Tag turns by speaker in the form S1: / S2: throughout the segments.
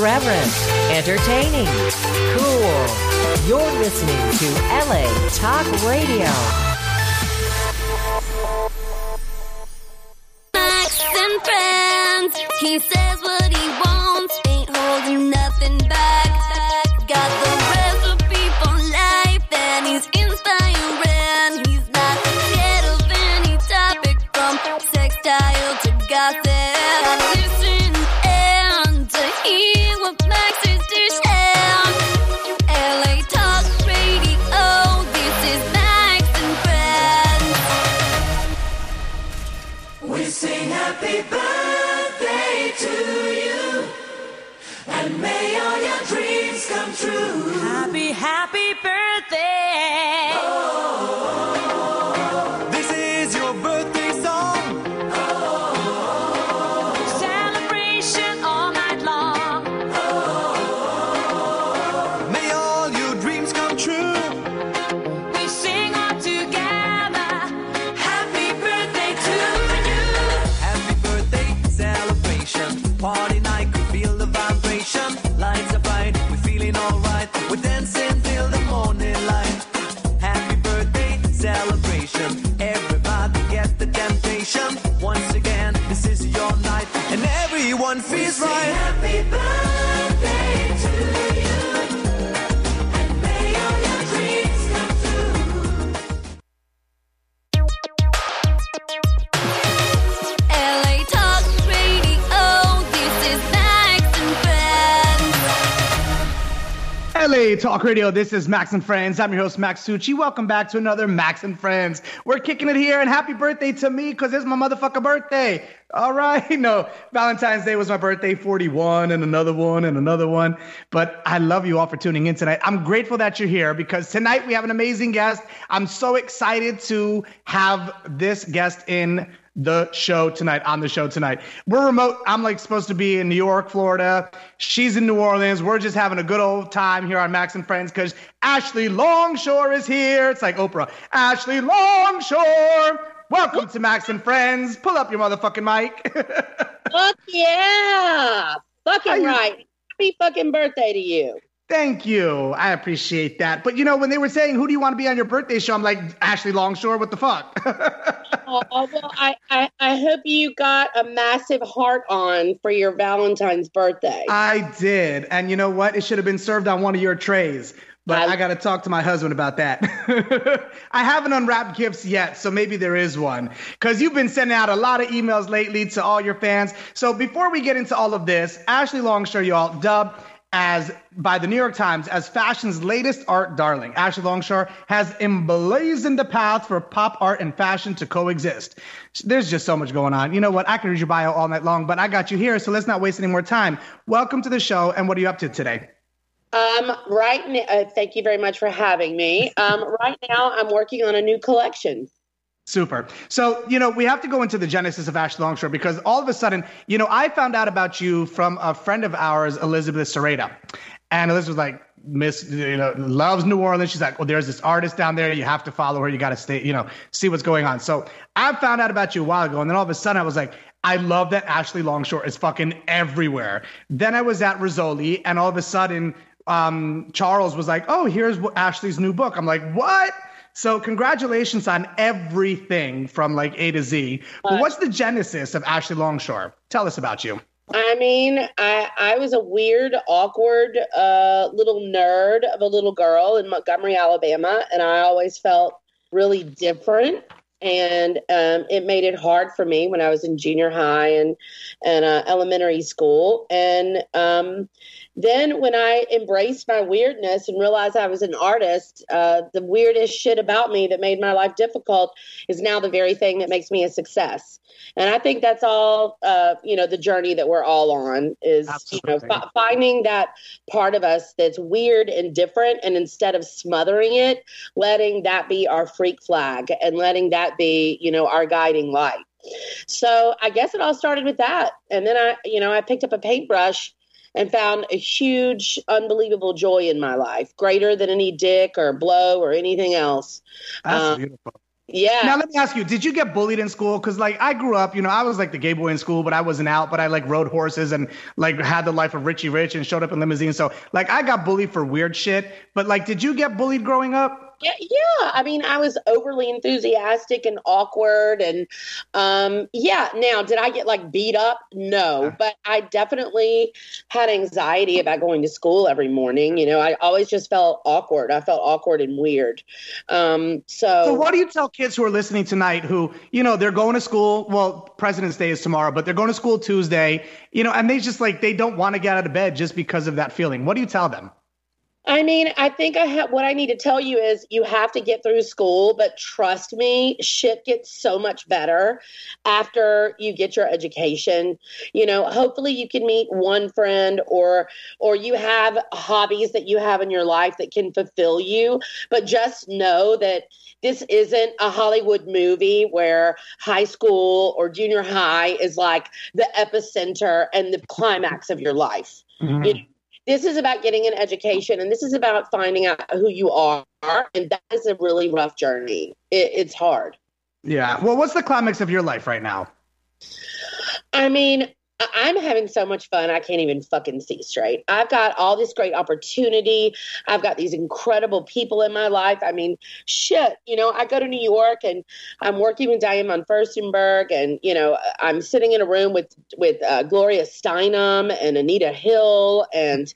S1: Irreverent, entertaining, cool. You're listening to LA Talk Radio.
S2: Max and friends. He says what he wants,
S3: Happy, birthday!
S2: LA Talk Radio, this is Max and Friends.
S4: I'm your host, Max Tucci. Welcome back to another Max and Friends. We're kicking it here, and happy birthday to me because it's my motherfucker birthday. All right. No, Valentine's Day was my birthday, 41, and another one, and another one. But I love you all for tuning in tonight. I'm grateful that you're here because tonight we have an amazing guest. I'm so excited to have this guest in the show tonight on the show tonight. We're remote. I'm like supposed to be in New York, Florida. She's in New Orleans. We're just having a good old time here on Max and Friends because Ashley Longshore is here. It's like Oprah. Ashley Longshore. Welcome to Max and Friends. Pull up your motherfucking mic.
S5: Fuck yeah! Fucking right. Happy fucking birthday to you.
S4: Thank you. I appreciate that. But you know, when they were saying, who do you want to be on your birthday show? I'm like, Ashley Longshore, what the fuck?
S5: Oh, well, I, I, I hope you got a massive heart on for your Valentine's birthday.
S4: I did. And you know what? It should have been served on one of your trays. But
S5: I-
S4: I, got to talk to my husband about that. I haven't unwrapped gifts yet, so maybe there is one. Because you've been sending out a lot of emails lately to all your fans. So before we get into all of this, Ashley Longshore, y'all, dubbed as by the New York Times as fashion's latest art darling. Ashley Longshore has emblazoned the path for pop art and fashion to coexist. There's just so much going on. You know what? I could read your bio all night long, but I got you here, so let's not waste any more time. Welcome to the show, and what are you up to today?
S5: Um, right now, uh, thank you very much for having me. Um, right now, I'm working on a new collection.
S4: Super. So, you know, we have to go into the genesis of Ashley Longshore because all of a sudden, you know, I found out about you from a friend of ours, Elizabeth Serrata. And Elizabeth was like, Miss, you know, loves New Orleans. She's like, well, there's this artist down there. You have to follow her. You got to stay, you know, see what's going on. So I found out about you a while ago. And then all of a sudden I was like, I love that Ashley Longshore is fucking everywhere. Then I was at Rizzoli and all of a sudden, um, Charles was like, oh, here's Ashley's new book. I'm like, what? So congratulations on everything from like A to Z. But what's the genesis of Ashley Longshore? Tell us about you.
S5: I mean, I I was a weird, awkward uh, little nerd of a little girl in Montgomery, Alabama, and I always felt really different. And um, it made it hard for me when I was in junior high and and uh, elementary school. And um, then when I embraced my weirdness and realized I was an artist, uh, the weirdest shit about me that made my life difficult is now the very thing that makes me a success. And I think that's all, uh, you know, the journey that we're all on is, you know, fi- finding that part of us that's weird and different. And instead of smothering it, letting that be our freak flag and letting that be, you know, our guiding light. So I guess it all started with that. And then I, you know, I picked up a paintbrush and found a huge, unbelievable joy in my life, greater than any dick or blow or anything else.
S4: That's
S5: Um,
S4: beautiful.
S5: Yeah.
S4: Now let me ask you: Did you get bullied in school? Because like I grew up, you know, I was like the gay boy in school, but I wasn't out. But I like rode horses and like had the life of Richie Rich and showed up in limousines. So like I got bullied for weird shit. But like, did you get bullied growing up?
S5: Yeah, yeah. I mean, I was overly enthusiastic and awkward, and um, yeah. Now, did I get like beat up? No, but I definitely had anxiety about going to school every morning. You know, I always just felt awkward. I felt awkward and weird. Um, so,
S4: So what do you tell kids who are listening tonight who, you know, they're going to school, well, President's Day is tomorrow, but they're going to school Tuesday, you know, and they just like they don't want to get out of bed just because of that feeling. What do you tell them?
S5: I mean, I think I have what I need to tell you is you have to get through school, but trust me, shit gets so much better after you get your education. You know, hopefully you can meet one friend or or you have hobbies that you have in your life that can fulfill you, but just know that this isn't a Hollywood movie where high school or junior high is like the epicenter and the climax of your life. Mm-hmm. You know, this is about getting an education and this is about finding out who you are and that is a really rough journey it, it's hard
S4: Yeah. Well, what's the climax of your life right now?
S5: i mean i'm having so much fun i can't even fucking see straight. I've got all this great opportunity. I've got these incredible people in my life. I mean shit you know i go to new york and i'm working with diane von furstenberg and you know i'm sitting in a room with with uh, gloria steinem and anita hill and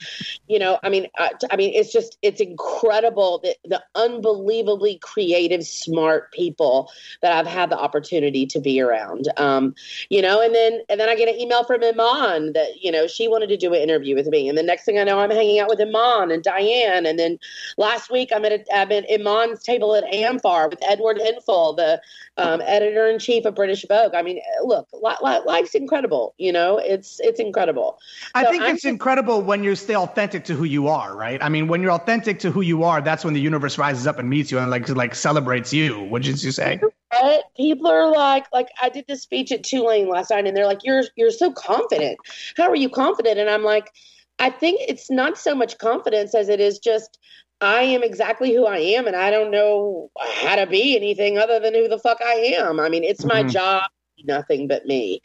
S5: you know i mean uh, i mean it's just it's incredible the, the unbelievably creative smart people that i've had the opportunity to be around. Um, you know and then and then i get an email from iman that you know she wanted to do an interview with me and the next thing i know i'm hanging out with iman and diane and then last week i'm at, a, I'm at iman's table at amfar with edward enninful the um, editor-in-chief of british vogue i mean look li- li- life's incredible you know it's it's incredible
S4: I
S5: So
S4: think
S5: I'm
S4: it's incredible when you stay authentic to who you are, right? I mean, when you're authentic to who you are, that's when the universe rises up and meets you and like like celebrates you. What did you say?
S5: But people are like, like I did this speech at Tulane last night, and they're like, "You're you're so confident. How are you confident?" And I'm like, I think it's not so much confidence as it is just I am exactly who I am, and I don't know how to be anything other than who the fuck I am. I mean, it's my
S4: Mhm.
S5: job. Nothing but me,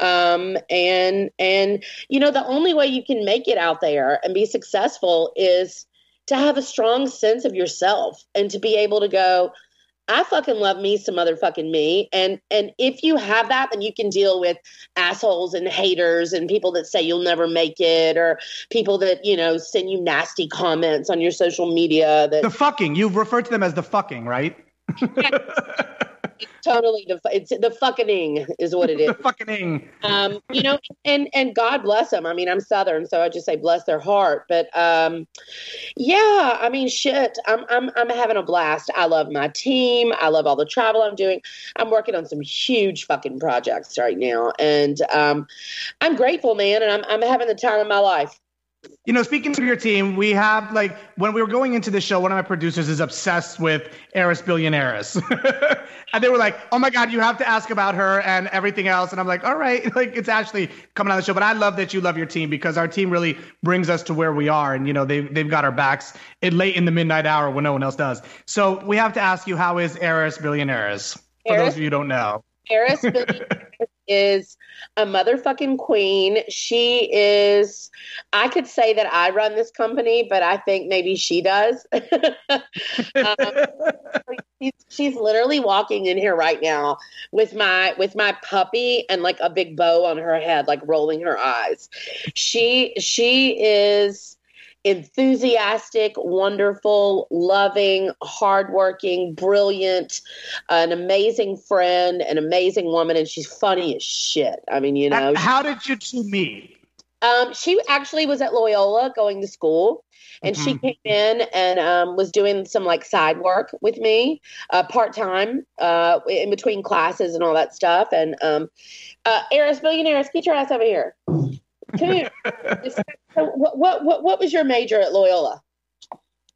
S5: um, and and you know the only way you can make it out there and be successful is to have a strong sense of yourself and to be able to go, I fucking love me some motherfucking me. And and if you have that, then you can deal with assholes and haters and people that say you'll never make it or people that, you know, send you nasty comments on your social media that
S4: The fucking. You've referred to them as the fucking, right?
S5: totally def- it's the fucking is what it is.
S4: the fucking.
S5: um, you know, and and God bless them. I mean, I'm Southern, so I just say bless their heart. But um, yeah, I mean, shit, I'm I'm I'm having a blast. I love my team. I love all the travel I'm doing. I'm working on some huge fucking projects right now, and um, I'm grateful, man, and I'm I'm having the time of my life.
S4: You know, speaking of your team, we have like when we were going into the show, one of my producers is obsessed with Eris Billionaires. and they were like, Oh my God, you have to ask about her and everything else. And I'm like, All right, like it's actually coming on the show. But I love that you love your team because our team really brings us to where we are. And you know, they've they've got our backs in late in the midnight hour when no one else does. So we have to ask you, how is Eris Billionaires? For
S5: Eris?
S4: those of you who don't know.
S5: Billionaires is a motherfucking queen. She is, I could say that I run this company, but I think maybe she does. um, she's, she's literally walking in here right now with my with my puppy and like a big bow on her head, like rolling her eyes. She she is enthusiastic, wonderful, loving, hardworking, brilliant, an amazing friend, an amazing woman, and she's funny as shit. I mean, you know,
S4: How did you two meet?
S5: um, she actually was at Loyola going to school, and she
S4: Mhm.
S5: came in and um, was doing some like side work with me, uh, part time, uh, in between classes and all that stuff. And um, uh, Eris Billionaires, get your ass over here. Come here. So what, what what what was your major at Loyola?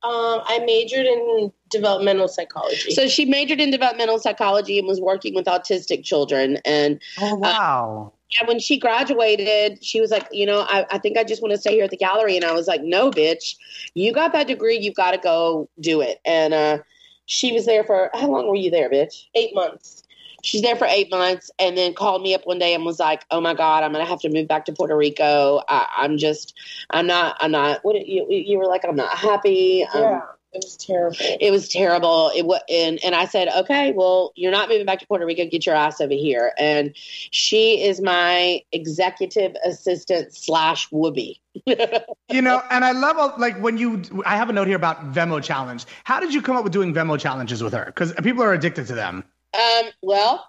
S6: Um, I majored in developmental psychology.
S5: So she majored in developmental psychology and was working with autistic children. And
S4: Oh wow.
S5: yeah, when she graduated, she was like, you know, I, I think I just want to stay here at the gallery. And I was like, no, bitch, you got that degree. You've got to go do it. And uh, she was there for how long were you there, bitch?
S6: Eight months.
S5: She's there for eight months, and then called me up one day and was like, "Oh my god, I'm gonna have to move back to Puerto Rico. I, I'm just, I'm not, I'm not. What you you were like? I'm not happy. Um,
S6: Yeah, it was terrible.
S5: It was terrible. It was, and and I said, okay, well, you're not moving back to Puerto Rico. Get your ass over here. And she is my executive assistant slash whoopee.
S4: You know, and I love all, like when you. I have a note here about Venmo challenge. How did you come up with doing Venmo challenges with her? Because people are addicted to them.
S5: Um, well,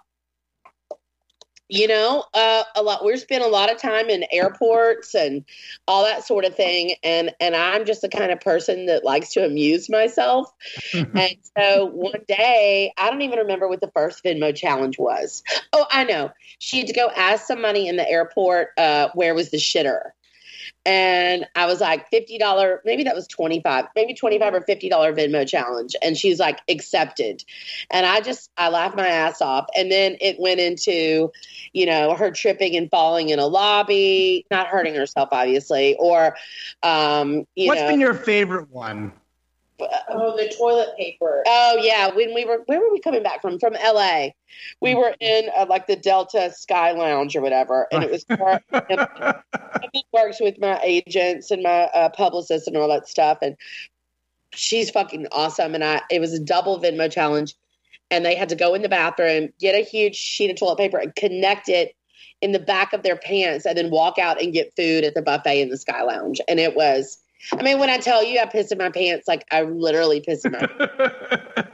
S5: you know, uh, a lot. We're spending a lot of time in airports and all that sort of thing, and and I'm just the kind of person that likes to amuse myself. and so one day, I don't even remember what the first Venmo challenge was. Oh, I know. She had to go ask somebody in the airport uh, where was the shitter. And I was like, $50, maybe that was 25, maybe 25 or $50 Venmo challenge. And she's like, accepted. And I just, I laughed my ass off. And then it went into, you know, her tripping and falling in a lobby, not hurting herself, obviously, or, um, you
S4: What's
S5: know,
S4: been your favorite one?
S6: Oh, the toilet paper.
S5: Oh yeah, when we were where were we coming back from? From L.A. We were in uh, like the Delta Sky Lounge or whatever, and it was and he works with my agents and my uh, publicist and all that stuff, and she's fucking awesome. And I it was a double Venmo challenge, and they had to go in the bathroom, get a huge sheet of toilet paper, and connect it in the back of their pants, and then walk out and get food at the buffet in the Sky Lounge, and it was. I mean, when I tell you I pissed in my pants, like I literally pissed in my pants.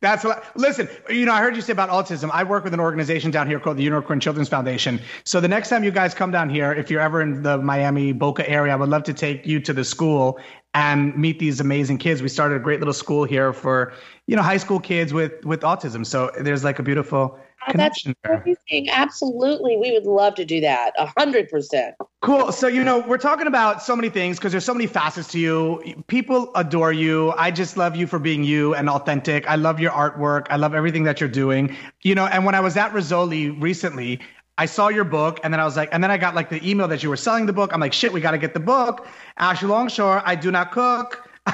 S4: That's what. Listen, you know, I heard you say about autism. I work with an organization down here called the Unicorn Children's Foundation. So the next time you guys come down here, if you're ever in the Miami Boca area, I would love to take you to the school and meet these amazing kids. We started a great little school here for you know high school kids with with autism. So there's like a beautiful
S5: That's
S4: connection there.
S5: amazing. Absolutely. We would love to do that. A hundred percent.
S4: Cool. So, you know, we're talking about so many things because there's so many facets to you. People adore you. I just love you for being you and authentic. I love your artwork. I love everything that you're doing. You know, and when I was at Rizzoli recently, I saw your book and then I was like, and then I got like the email that you were selling the book. I'm like, shit, we got to get the book. Ashley Longshore, I do not cook.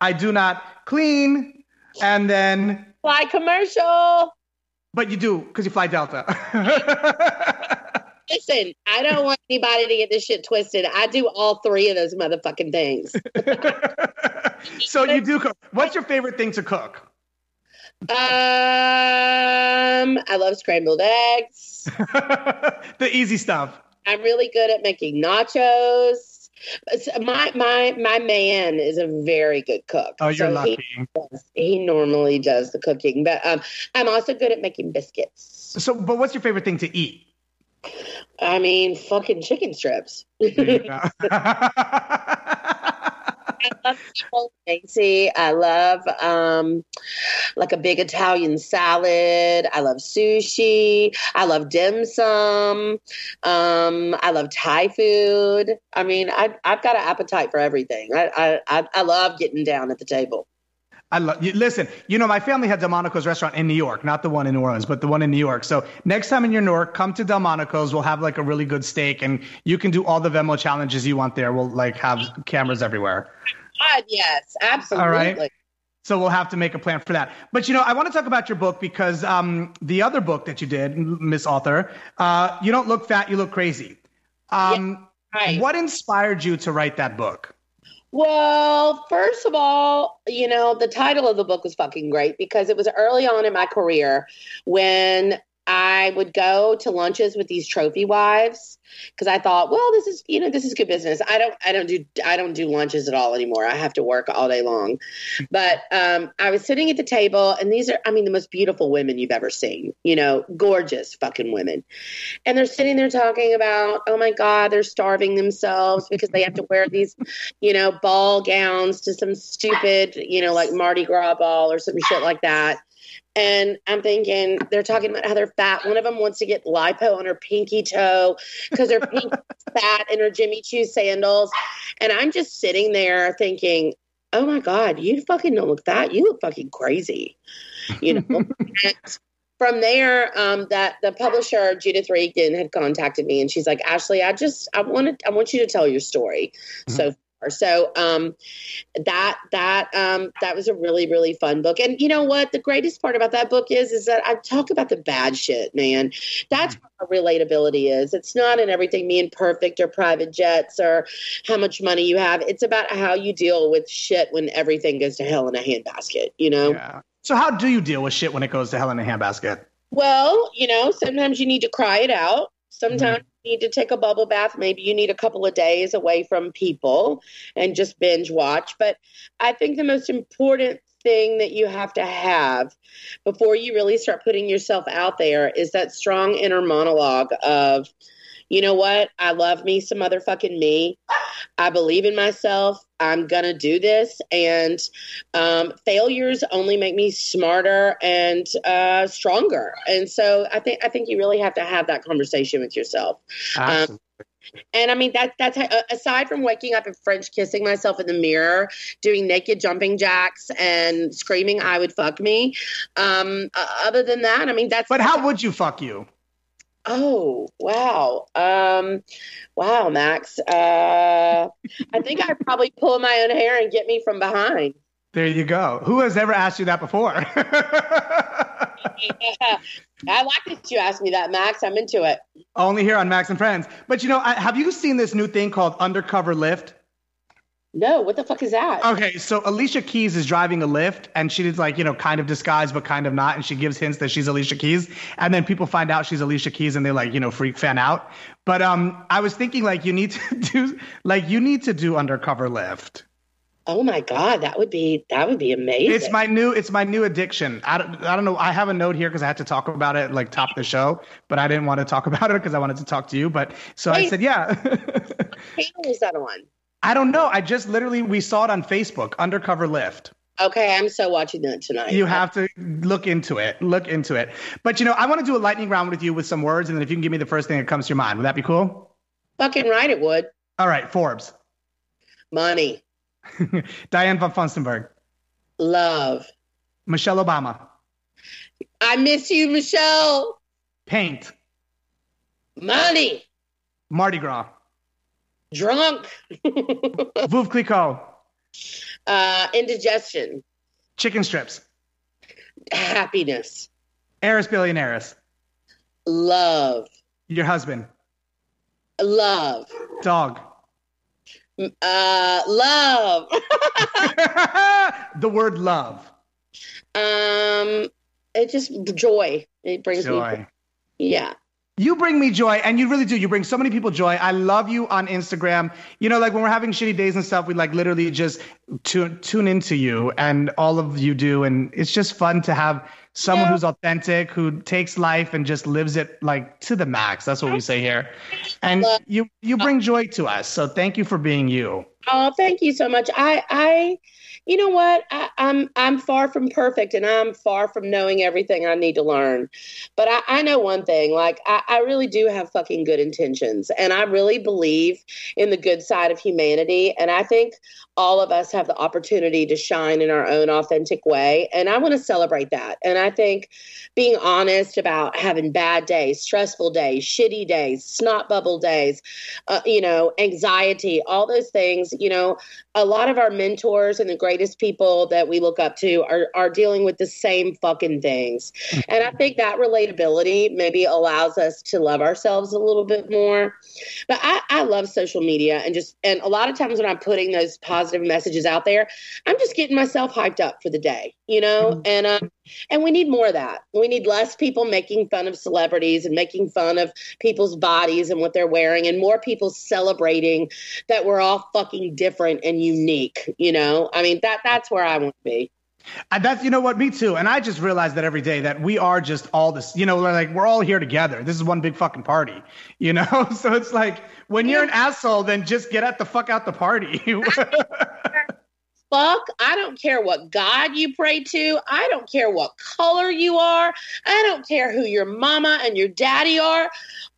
S4: I do not clean. And then,
S5: Fly commercial.
S4: But you do because you fly Delta.
S5: Listen, I don't want anybody to get this shit twisted. I do all three of those motherfucking things.
S4: so you do cook. What's your favorite thing to cook?
S5: Um, I love scrambled eggs.
S4: the easy stuff.
S5: I'm really good at making nachos. My my my man is a very good cook.
S4: Oh, you're
S5: So
S4: lucky.
S5: He, does- he normally does the cooking, but um, I'm also good at making biscuits.
S4: So, but what's your favorite thing to eat?
S5: I mean, fucking chicken strips. I love Macy. I love um, like a big Italian salad. I love sushi. I love dim sum. Um, I love Thai food. I mean, I, I've got an appetite for everything. I, I, I love getting down at the table.
S4: I love you. Listen, you know, my family had Delmonico's restaurant in New York, not the one in New Orleans, but the one in New York. So next time in your New York, come to Delmonico's. We'll have like a really good steak, and you can do all the Venmo challenges you want there. We'll like have cameras everywhere.
S5: God, yes, absolutely.
S4: All right. So we'll have to make a plan for that. But you know, I want to talk about your book because um, the other book that you did, Miss Author, uh, you don't look fat, you look crazy. Um,
S5: right.
S4: What inspired you to write that book?
S5: Well, first of all, you know, the title of the book was fucking great because it was early on in my career when I would go to lunches with these trophy wives because I thought, well, this is you know this is good business. I don't I don't do I don't do lunches at all anymore. I have to work all day long. But um, I was sitting at the table, and these are I mean the most beautiful women you've ever seen. You know, gorgeous fucking women, and they're sitting there talking about, oh my god, they're starving themselves because they have to wear these, you know, ball gowns to some stupid, you know, like Mardi Gras ball or some shit like that. And I'm thinking they're talking about how they're fat. One of them wants to get lipo on her pinky toe because her pinky is fat in her Jimmy Choo sandals. And I'm just sitting there thinking, oh my God, you fucking don't look fat. You look fucking crazy. You know? From there, um, that the publisher Judith Regan had contacted me, and she's like, "Ashley, I just I wanted I want you to tell your story so far." So um, that that um, that was a really really fun book. And you know what? The greatest part about that book is is that I talk about the bad shit, man. That's what relatability is. It's not in everything being perfect or private jets or how much money you have. It's about how you deal with shit when everything goes to hell in a handbasket. You know.
S4: Yeah. So how do you deal with shit when it goes to hell in a handbasket?
S5: Well, you know, sometimes you need to cry it out. Sometimes mm-hmm. you need to take a bubble bath. Maybe you need a couple of days away from people and just binge watch. But I think the most important thing that you have to have before you really start putting yourself out there is that strong inner monologue of, you know what? I love me some motherfucking me. I believe in myself. I'm gonna do this, and um, failures only make me smarter and uh, stronger. And so I think I think you really have to have that conversation with yourself. Um, and I mean that that's uh, aside from waking up and French kissing myself in the mirror, doing naked jumping jacks and screaming "I would fuck me." Um, uh, other than that, I mean that's.
S4: But how would you fuck you?
S5: Oh wow, um, wow, Max. Uh, I think I'd probably pull my own hair and get me from behind.
S4: There you go. Who has ever asked you that before?
S5: I like that you asked me that, Max. I'm into it.
S4: Only here on Max and Friends. But you know, I, have you seen this new thing called undercover Lyft?
S5: No, what the fuck is that?
S4: Okay, so Alicia Keys is driving a Lyft, and she's like, you know, kind of disguised but kind of not, and she gives hints that she's Alicia Keys, and then people find out she's Alicia Keys, and they like, you know, freak fan out. But um, I was thinking like you need to do like you need to do undercover Lyft.
S5: Oh my god, that would be that would be amazing.
S4: It's my new it's my new addiction. I don't, I don't know. I have a note here because I had to talk about it like top of the show, but I didn't want to talk about it because I wanted to talk to you. But so I said, yeah.
S5: is that on?
S4: I don't know. I just literally we saw it on Facebook, undercover Lyft.
S5: Okay, I'm so watching that tonight.
S4: You have to look into it. Look into it. But you know, I want to do a lightning round with you with some words, and then if you can give me the first thing that comes to your mind, would that be cool?
S5: fucking right. It would
S4: All right, Forbes,
S5: money,
S4: Diane von Furstenberg,
S5: love.
S4: Michelle Obama,
S5: I miss you, Michelle.
S4: paint,
S5: Money,
S4: Mardi Gras,
S5: drunk,
S4: Clicquot,
S5: uh, indigestion,
S4: chicken strips,
S5: happiness,
S4: Eris Billionaires,
S5: love,
S4: your husband,
S5: love,
S4: dog,
S5: uh, love.
S4: the word love,
S5: um, it just joy. It brings me.
S4: joy.
S5: Yeah.
S4: You bring me joy, and you really do. You bring so many people joy. I love you on Instagram. You know, like when we're having shitty days and stuff, we like literally just tune tune into you and all of you do, and it's just fun to have someone
S5: Yeah.
S4: who's authentic, who takes life and just lives it like to the max. That's what we say here, and you you bring joy to us. So thank you for being you.
S5: Oh, thank you so much. I, I, you know what? I, I'm, I'm far from perfect, and I'm far from knowing everything I need to learn. But I, I know one thing: like, I, I really do have fucking good intentions, and I really believe in the good side of humanity. And I think all of us have the opportunity to shine in our own authentic way, and I want to celebrate that. And I think being honest about having bad days, stressful days, shitty days, snot bubble days, uh, you know, anxiety, all those things, you know, a lot of our mentors and the greatest people that we look up to are, are dealing with the same fucking things. And I think that relatability maybe allows us to love ourselves a little bit more. But I, I love social media and just, and a lot of times when I'm putting those positive messages out there, I'm just getting myself hyped up for the day, you know, and, um, and we need more of that. We need less people making fun of celebrities and making fun of people's bodies and what they're wearing, and more people celebrating that we're all fucking different and unique. You know, I mean that that's where I want to be.
S4: And that's you know what, me too. And I just realized that every day that we are just all this, you know, like we're all here together. This is one big fucking party, you know. So it's like when you're an asshole, then just get at the fuck out the party.
S5: Fuck, I don't care what God you pray to. I don't care what color you are. I don't care who your mama and your daddy are.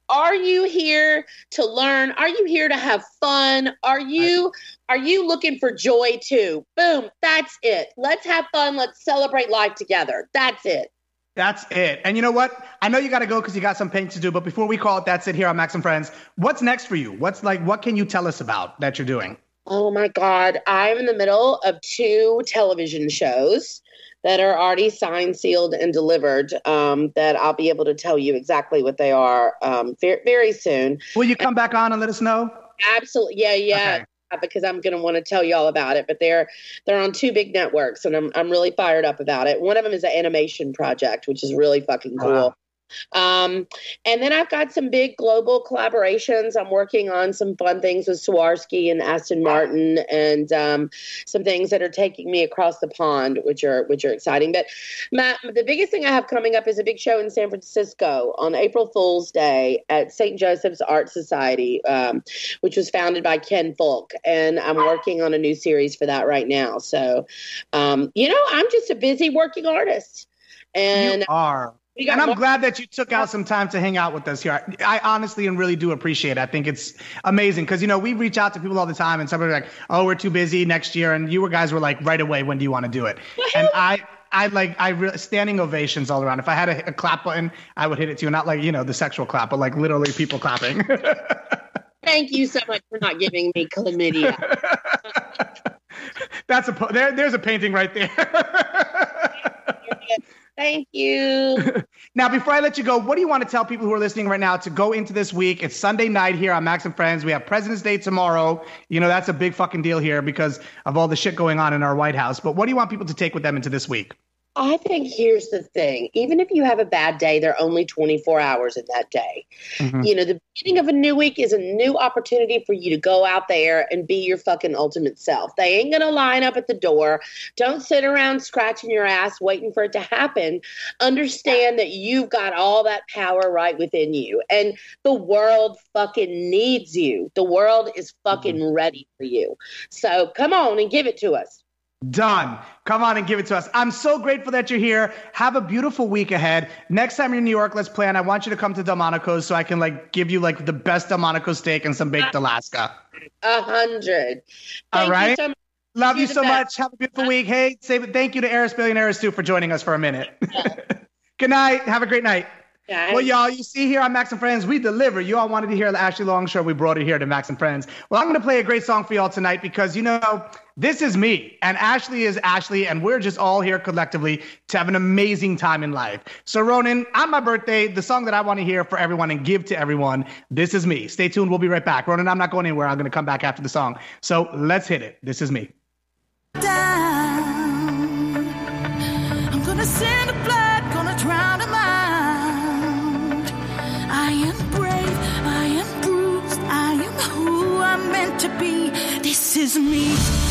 S5: Are you here to learn? Are you here to have fun? Are you are you looking for joy too? Boom, that's it. Let's have fun. Let's celebrate life together. That's it.
S4: That's it. And you know what? I know you got to go because you got some painting to do. But before we call it, that's it here on Max and Friends. What's next for you? What's like? What can you tell us about that you're doing?
S5: Oh my God. I'm in the middle of two television shows that are already signed, sealed, and delivered um, that I'll be able to tell you exactly what they are um, very, very soon.
S4: Will you come back on and let us know?
S5: Absolutely. Yeah, yeah.
S4: Okay.
S5: Because I'm going to want to tell you all about it, but they're they're on two big networks, and I'm I'm really fired up about it. One of them is an animation project, which is really fucking cool.
S4: Wow.
S5: Um, and then I've got some big global collaborations. I'm working on some fun things with Swarovski and Aston Martin, and um, some things that are taking me across the pond, which are which are exciting. But Matt, the biggest thing I have coming up is a big show in San Francisco on April Fool's Day at St. Joseph's Art Society, um, which was founded by Ken Fulk, and I'm working on a new series for that right now. So, um, you know, I'm just a busy working artist, and
S4: you are. And I'm
S5: more-
S4: glad that you took out some time to hang out with us here. I, I honestly and really do appreciate it. I think it's amazing because, you know, we reach out to people all the time and somebody's like, oh, we're too busy next year. And you were guys were like, right away, when do you want to do it? And I, I like, I re- standing ovations all around. If I had a, a clap button, I would hit it too. Not like, you know, the sexual clap, but like literally people clapping.
S5: Thank you so much for not giving me chlamydia.
S4: That's a, there, there's a painting right there.
S5: Thank you.
S4: Now, before I let you go, what do you want to tell people who are listening right now to go into this week? It's Sunday night here on Max and Friends. We have President's Day tomorrow. You know, that's a big fucking deal here because of all the shit going on in our White House. But what do you want people to take with them into this week?
S5: I think here's the thing. Even if you have a bad day, there are only 24 hours in that day.
S4: Mhm.
S5: You know, the beginning of a new week is a new opportunity for you to go out there and be your fucking ultimate self. They ain't going to line up at the door. Don't sit around scratching your ass waiting for it to happen. Understand that you've got all that power right within you. And the world fucking needs you. The world is fucking ready for you. So come on and give it to us.
S4: Done. Come on and give it to us. I'm so grateful that you're here. Have a beautiful week ahead. Next time you're in New York, let's plan. I want you to come to Delmonico's so I can like give you like the best Delmonico steak and some baked Alaska.
S5: A hundred.
S4: All right.
S5: You so much.
S4: Love you
S5: You're
S4: so
S5: best.
S4: much. Have a beautiful week. Hey, say thank you to Eris Billionaires too for joining us for a minute. Good night. Have a great night.
S5: Yeah,
S4: Well, y'all, you see here on Max and Friends, we deliver. You all wanted to hear the Ashley Long show. We brought it here to Max and Friends. Well, I'm going to play a great song for y'all tonight because, you know, this is me and Ashley is Ashley, and we're just all here collectively to have an amazing time in life. So, Ronan, on my birthday, the song that I want to hear for everyone and give to everyone, this is me. Stay tuned. We'll be right back. Ronan, I'm not going anywhere. I'm going to come back after the song. So, let's hit it. This is me.
S7: down. Is me.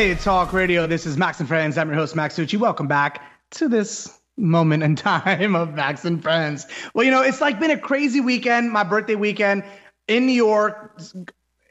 S2: LA Talk Radio. This is Max and Friends.
S4: I'm your host, Max Tucci. Welcome back to this moment in time of Max and Friends. Well, you know, it's like been a crazy weekend, my birthday weekend in New York.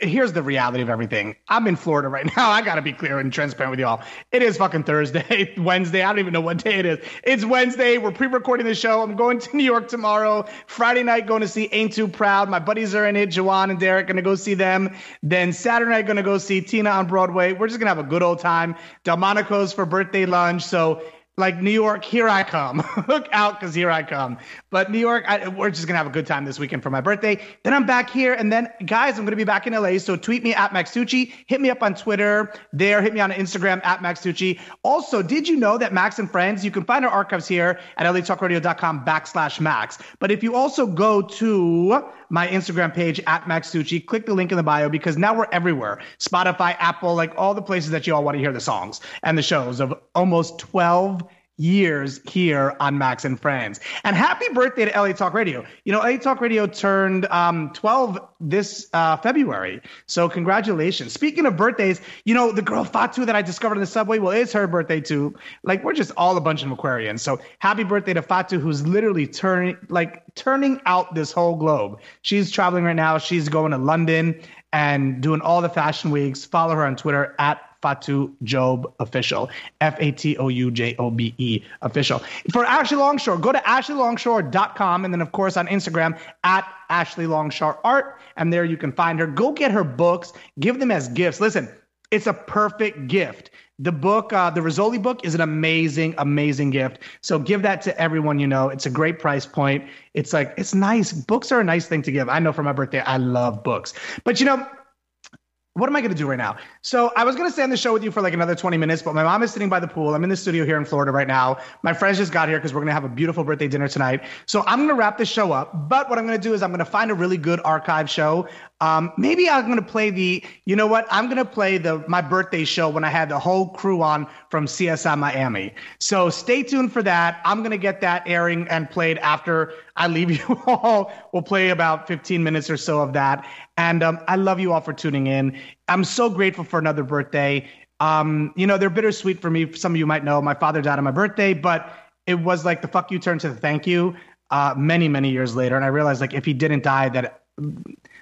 S4: Here's the reality of everything. I'm in Florida right now. I got to be clear and transparent with y'all. It is fucking Thursday, Wednesday. I don't even know what day it is. It's Wednesday. We're pre recording the show. I'm going to New York tomorrow. Friday night, going to see Ain't Too Proud. My buddies are in it. Jawan and Derek going to go see them. Then Saturday night, going to go see Tina on Broadway. We're just going to have a good old time. Delmonico's for birthday lunch. So like New York, here I come. Look out, because here I come. But New York, I, we're just gonna have a good time this weekend for my birthday. Then I'm back here, and then guys, I'm gonna be back in LA. So tweet me at Max Tucci. Hit me up on Twitter. There, hit me on Instagram at Max Tucci. Also, did you know that Max and Friends? You can find our archives here at LATalkRadio.com backslash Max. But if you also go to my Instagram page at Max Tucci, click the link in the bio because now we're everywhere. Spotify, Apple, like all the places that you all want to hear the songs and the shows of almost 12 years here on Max and Friends. And happy birthday to LA Talk Radio. You know, LA Talk Radio turned um, 12 this uh, February. So congratulations. Speaking of birthdays, you know, the girl Fatou that I discovered in the subway, well, it's her birthday too. Like we're just all a bunch of Aquarians. So happy birthday to Fatou, who's literally turning like turning out this whole globe. She's traveling right now. She's going to London and doing all the fashion weeks. Follow her on Twitter at Fatou Jobe official. F A T O U J O B E official. For Ashley Longshore, go to ashleylongshore.com and then, of course, on Instagram at Ashley Longshore Art. And there you can find her. Go get her books, give them as gifts. Listen, it's a perfect gift. The book, uh, the Rizzoli book, is an amazing, amazing gift. So give that to everyone you know. It's a great price point. It's like, it's nice. Books are a nice thing to give. I know for my birthday, I love books. But you know, what am I going to do right now? So I was going to stay on the show with you for like another 20 minutes, but my mom is sitting by the pool. I'm in the studio here in Florida right now. My friends just got here because we're going to have a beautiful birthday dinner tonight. So I'm going to wrap this show up. But what I'm going to do is I'm going to find a really good archive show. Um, maybe I'm going to play the, you know what? I'm going to play the my birthday show when I had the whole crew on from CSI Miami. So stay tuned for that. I'm going to get that airing and played after I leave you all. We'll play about 15 minutes or so of that. And um, I love you all for tuning in. I'm so grateful for another birthday. Um, you know, they're bittersweet for me. Some of you might know my father died on my birthday, but it was like the fuck you turned to the thank you uh, many, many years later. And I realized like if he didn't die, that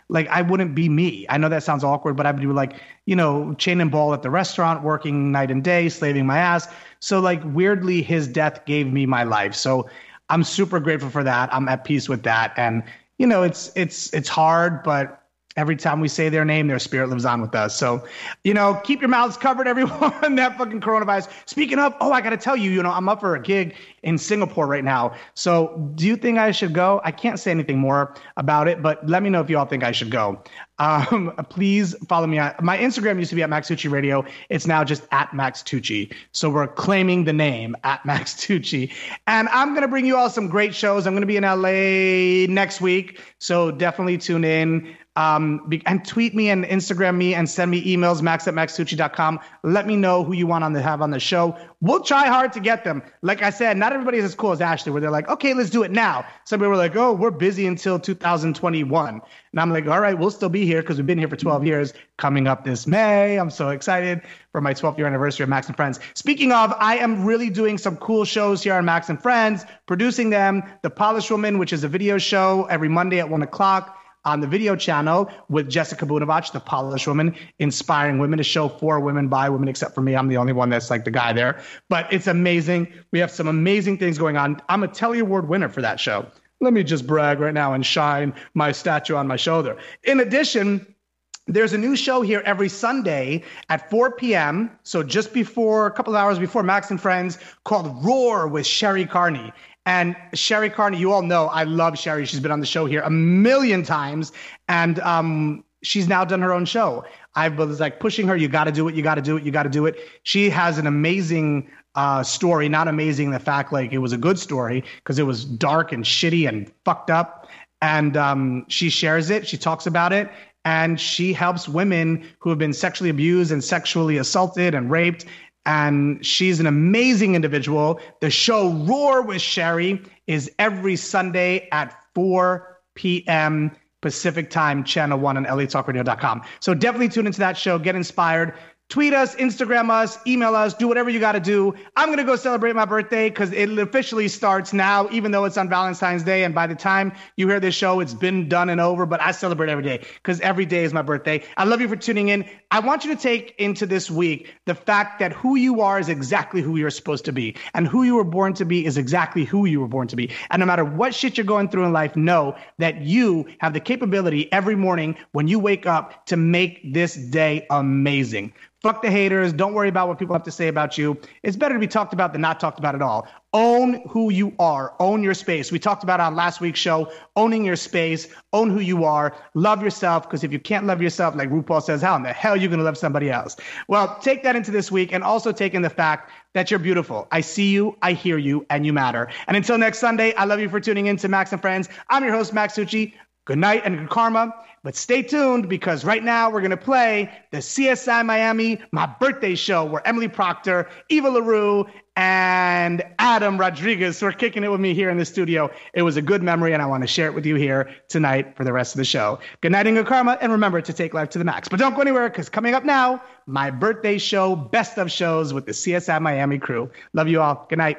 S4: like I wouldn't be me. I know that sounds awkward, but I would be like, you know, chain and ball at the restaurant, working night and day, slaving my ass. So like weirdly, his death gave me my life. So I'm super grateful for that. I'm at peace with that. And you know, it's it's it's hard, but every time we say their name, their spirit lives on with us. So, you know, keep your mouths covered, everyone. that fucking coronavirus. Speaking of, oh, I got to tell you, you know, I'm up for a gig in Singapore right now. So, do you think I should go? I can't say anything more about it, but let me know if you all think I should go. Um, please follow me on my Instagram used to be at Max Tucci Radio. It's now just at Max Tucci. So we're claiming the name at Max Tucci. And I'm gonna bring you all some great shows. I'm gonna be in LA next week. So definitely tune in. Um, and tweet me and Instagram me and send me emails, max at maxtucci.com. Let me know who you want on the have on the show. We'll try hard to get them. Like I said, not everybody is as cool as Ashley, where they're like, okay, let's do it now. Some people were like, oh, we're busy until 2021. And I'm like, all right, we'll still be here because we've been here for 12 years. Coming up this May, I'm so excited for my 12th year anniversary of Max and Friends. Speaking of, I am really doing some cool shows here on Max and Friends, producing them. The Polish Woman, which is a video show every Monday at one o'clock on the video channel with Jessica Bunavach, the Polish woman, inspiring women to show for women by women, except for me. I'm the only one that's like the guy there. But it's amazing. We have some amazing things going on. I'm a Telly Award winner for that show. Let me just brag right now and shine my statue on my shoulder. In addition, there's a new show here every Sunday at 4 p.m. So just before a couple of hours before Max and Friends called Roar with Sherry Carney. And Sherry Carney, you all know I love Sherry. She's been on the show here a million times, and um, she's now done her own show. I was like pushing her. You got to do it. You got to do it. You got to do it. She has an amazing uh, story. Not amazing the fact like it was a good story because it was dark and shitty and fucked up. And um, she shares it. She talks about it, and she helps women who have been sexually abused and sexually assaulted and raped and she's an amazing individual. The show Roar with Sherry is every Sunday at 4 p.m. Pacific time, channel one on LATalkRadio.com. So definitely tune into that show, get inspired. Tweet us, Instagram us, email us, do whatever you got to do. I'm going to go celebrate my birthday because it officially starts now, even though it's on Valentine's Day. And by the time you hear this show, it's been done and over. But I celebrate every day because every day is my birthday. I love you for tuning in.
S2: I want you to take into this week the fact that who you are is exactly who you're supposed to be, and who you were born to be is exactly who you were born to be. And no matter what shit you're going through in life, know that you have the capability every morning when you wake up to make this day amazing. Fuck the haters. Don't worry about what people have to say about you. It's better to be talked about than not talked about at all. Own who you are. Own your space. We talked about on last week's show, owning your space. Own who you are. Love yourself. Because if you can't love yourself, like RuPaul says, how in the hell are you going to love somebody else? Well, take that into this week and also take in the fact that you're beautiful. I see you, I hear you, and you matter. And until next Sunday, I love you for tuning in to Max and Friends. I'm your host, Max Tucci. Good night and good karma. But stay tuned because right now we're going to play the CSI Miami, my birthday show, where Emily Procter, Eva LaRue, and Adam Rodriguez were kicking it with me here in the studio. It was a good memory, and I want to share it with you here tonight for the rest of the show. Good night and good karma, and remember to take life to the max. But don't go anywhere because coming up now, my birthday show, best of shows with the CSI Miami crew. Love you all. Good night.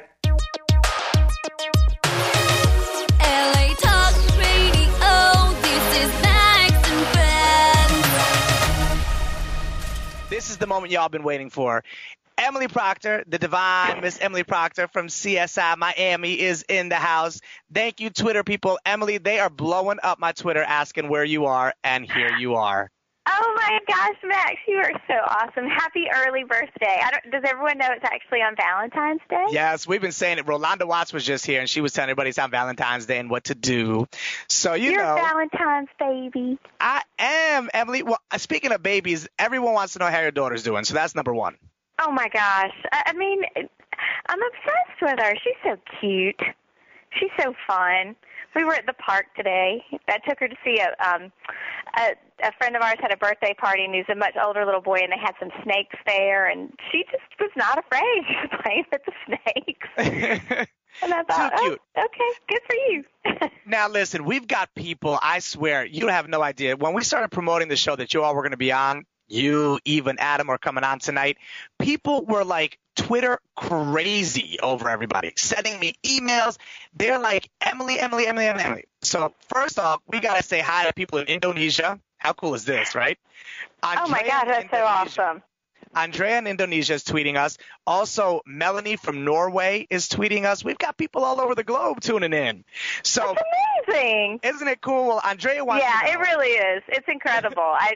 S8: Is
S4: the moment y'all been waiting for. Emily Procter, the divine Miss Emily Procter from CSI Miami is in the house. Thank you, Twitter people. Emily, they are blowing up my Twitter asking where you are, and here you are.
S9: Oh my gosh, Max, you are so awesome. Happy early birthday. I don't, does everyone know it's actually on Valentine's Day?
S4: Yes, we've been saying it. Rolanda Watts was just here, and she was telling everybody it's on Valentine's Day and what to do. So, you
S9: You're
S4: know,
S9: Valentine's baby.
S4: I am, Emily. Well, uh, speaking of babies, everyone wants to know how your daughter's doing, so that's number one.
S9: Oh my gosh. I, I mean, I'm obsessed with her. She's so cute. She's so fun. We were at the park today. I took her to see a um a a friend of ours had a birthday party and he's a much older little boy and they had some snakes there and she just was not afraid. She was playing with the snakes. And I thought,
S4: Too cute.
S9: oh, okay, good for you.
S4: Now, listen, we've got people, I swear, you have no idea. When we started promoting the show that you all were going to be on, you, even Adam, are coming on tonight. People were like Twitter crazy over everybody, sending me emails. They're like, Emily, Emily, Emily, Emily, Emily. So, first off, we got to say hi to people in Indonesia. How cool is this, right?
S9: oh my God, that's so awesome.
S4: Andrea in Indonesia is tweeting us. Also, Melanie from Norway is tweeting us. We've got people all over the globe tuning in. So,
S9: That's amazing.
S4: isn't it cool? Well, Andrea wants
S9: Yeah, it really is. It's incredible. I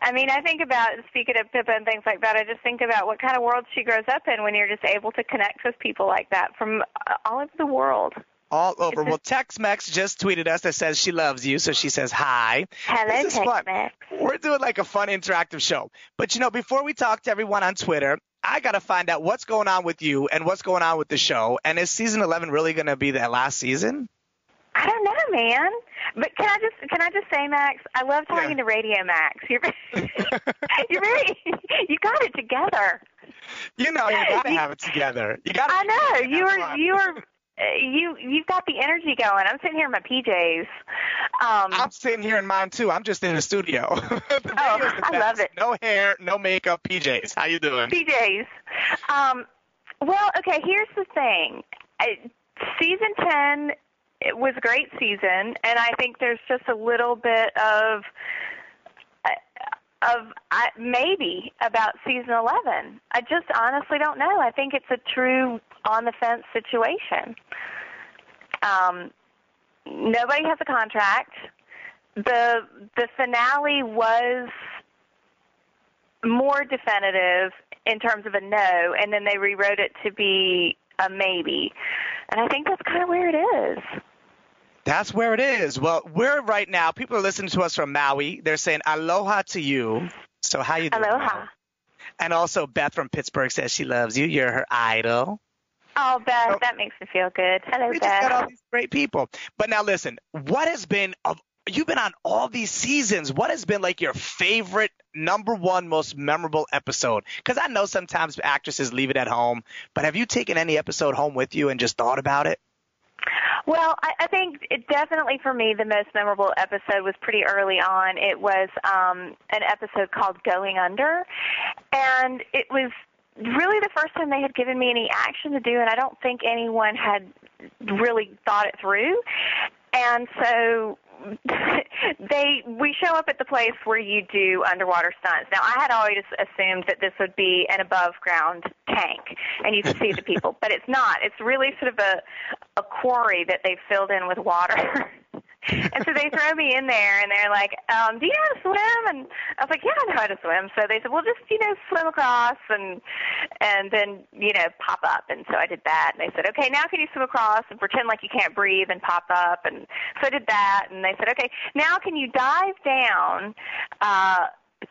S9: I mean, I think about speaking of Pippa and things like that. I just think about what kind of world she grows up in when you're just able to connect with people like that from uh, all over the world.
S4: All over. Well, Tex-Mex just tweeted us that says she loves you, so she says hi.
S9: Hello,
S4: This is fun.
S9: Tex-Mex.
S4: We're doing like a fun interactive show. But you know, before we talk to everyone on Twitter, I got to find out what's going on with you and what's going on with the show. And is season 11 really going to be that last season?
S9: I don't know, man. But can I just can I just say, Max? I love talking
S4: Yeah.
S9: to Radio Max. You're you're very you got it together.
S4: You know, you got to have it together. You got to.
S9: I know you are you are you you've got the energy going. I'm sitting here in my PJs. Um,
S4: I'm sitting here in mine too. I'm just in the studio. the
S9: Oh, I love it.
S4: No hair, no makeup, PJs. How you doing?
S9: PJs. Um, well, okay. Here's the thing. I, season ten it was a great season, and I think there's just a little bit of uh, of I, maybe about season eleven. I just honestly don't know. I think it's a true on the fence situation. Um, nobody has a contract. The the finale was more definitive in terms of a no, and then they rewrote it to be a maybe. And I think that's kind of where it is.
S4: That's where it is. Well, we're right now. People are listening to us from Maui. They're saying aloha to you. So how you doing?
S9: Aloha.
S4: And also Beth from Pittsburgh says she loves you. You're her idol.
S9: Oh, Beth,
S4: Oh.
S9: that makes me feel good. Hello,
S4: We just got all these great people. But now listen, what has been of you've been on all these seasons. What has been like your favorite number one most memorable episode? Because I know sometimes actresses leave it at home, but have you taken any episode home with you and just thought about it?
S9: Well, I, I think it definitely for me the most memorable episode was pretty early on. It was um, an episode called Going Under, and it was really the first time they had given me any action to do, and I don't think anyone had really thought it through. And so they we show up at the place where you do underwater stunts. Now I had always assumed that this would be an above ground tank and you could see the people, but it's not. It's really sort of a a quarry that they've filled in with water. and so they throw me in there and they're like, um, do you know how to swim? And I was like, yeah, I know how to swim. So they said, well, just, you know, swim across and, and then, you know, pop up. And so I did that. And they said, okay, now can you swim across and pretend like you can't breathe and pop up? And so I did that. And they said, okay, now can you dive down, uh,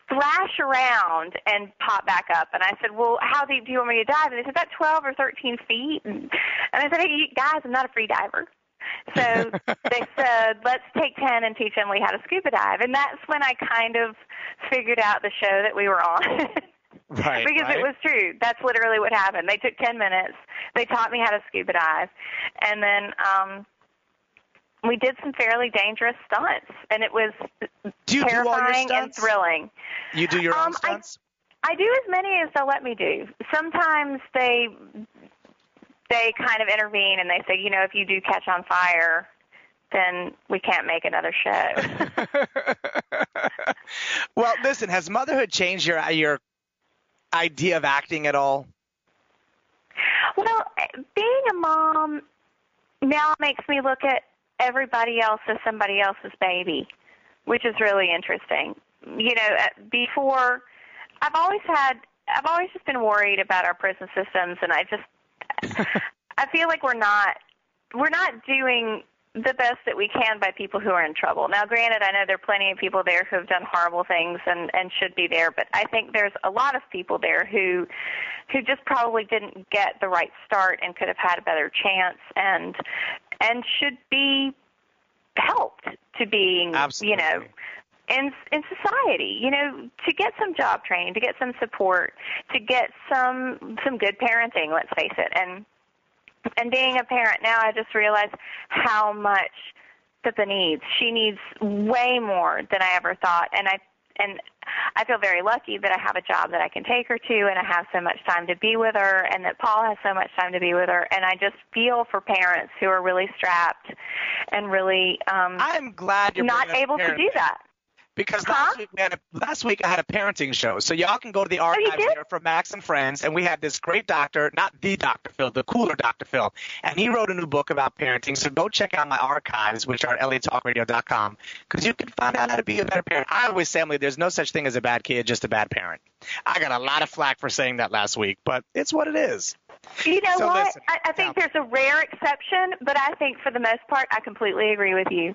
S9: thrash around and pop back up. And I said, well, how deep do you want me to dive? And they said, about 12 or 13 feet. And, I said, hey, guys, I'm not a free diver. So they said, let's take 10 and teach Emily how to scuba dive. And that's when I kind of figured out the show that we were on.
S4: Right.
S9: because
S4: right?
S9: it was true. That's literally what happened. They took 10 minutes. They taught me how to scuba dive. And then um we did some fairly dangerous stunts and it was
S4: Do you do
S9: terrifying and thrilling.
S4: You do your own
S9: Um, I-
S4: stunts?
S9: I do as many as they'll let me do. Sometimes they they kind of intervene and they say, you know, if you do catch on fire, then we can't make another show.
S4: well, listen, has motherhood changed your your idea of acting at all?
S9: well, being a mom now makes me look at everybody else as somebody else's baby, which is really interesting. You know, uh, before I've always had I've always just been worried about our prison systems and I just I feel like we're not we're not doing the best that we can by people who are in trouble. Now, granted, I know there are plenty of people there who have done horrible things and and should be there, but I think there's a lot of people there who who just probably didn't get the right start and could have had a better chance and and should be helped to being, you know, in in society, you know, to get some job training, to get some support, to get some some good parenting, let's face it. And and being a parent now I just realize how much Pippa needs. She needs way more than I ever thought and I and I feel very lucky that I have a job that I can take her to and I have so much time to be with her and that Paul has so much time to be with her and I just feel for parents who are really strapped and really um
S4: I'm glad you're
S9: not able to do that.
S4: Because last week we had a, last week I had a parenting show, so y'all can go to the
S9: Oh,
S4: archives here from Max and Friends, and we had this great doctor, not the Dr. Phil, the cooler Dr. Phil, and he wrote a new book about parenting. So go check out my archives, which are at latalkradio.com, because you can find out how to be a better parent. I always say, Emily, there's no such thing as a bad kid, just a bad parent. I got a lot of flack for saying that last week, but it's what it is.
S9: You know
S4: So
S9: what?
S4: listen,
S9: I, I think there's a rare exception, but I think for the most part, I completely agree with you.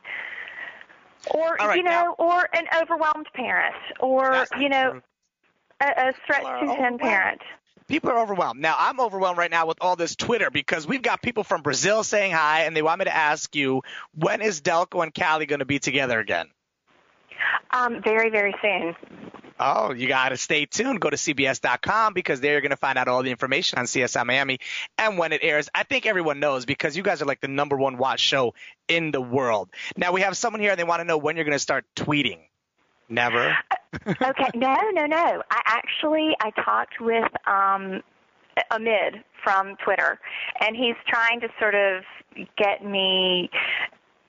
S9: Or
S4: right,
S9: you know, or an overwhelmed parent, or you know, a, a stretched too thin parent.
S4: People are overwhelmed. Now, I'm overwhelmed right now with all this Twitter because we've got people from Brazil saying hi, and they want me to ask you, when is Delko and Calleigh going to be together again?
S9: Um, very, very soon.
S4: Oh, you got to stay tuned. Go to CBS.com because there you're going to find out all the information on CSI Miami and when it airs. I think everyone knows because you guys are like the number one watch show in the world. Now, we have someone here and they want to know when you're going to start tweeting. Never.
S9: okay, no, no, no. I actually I talked with um Amid from Twitter, and he's trying to sort of get me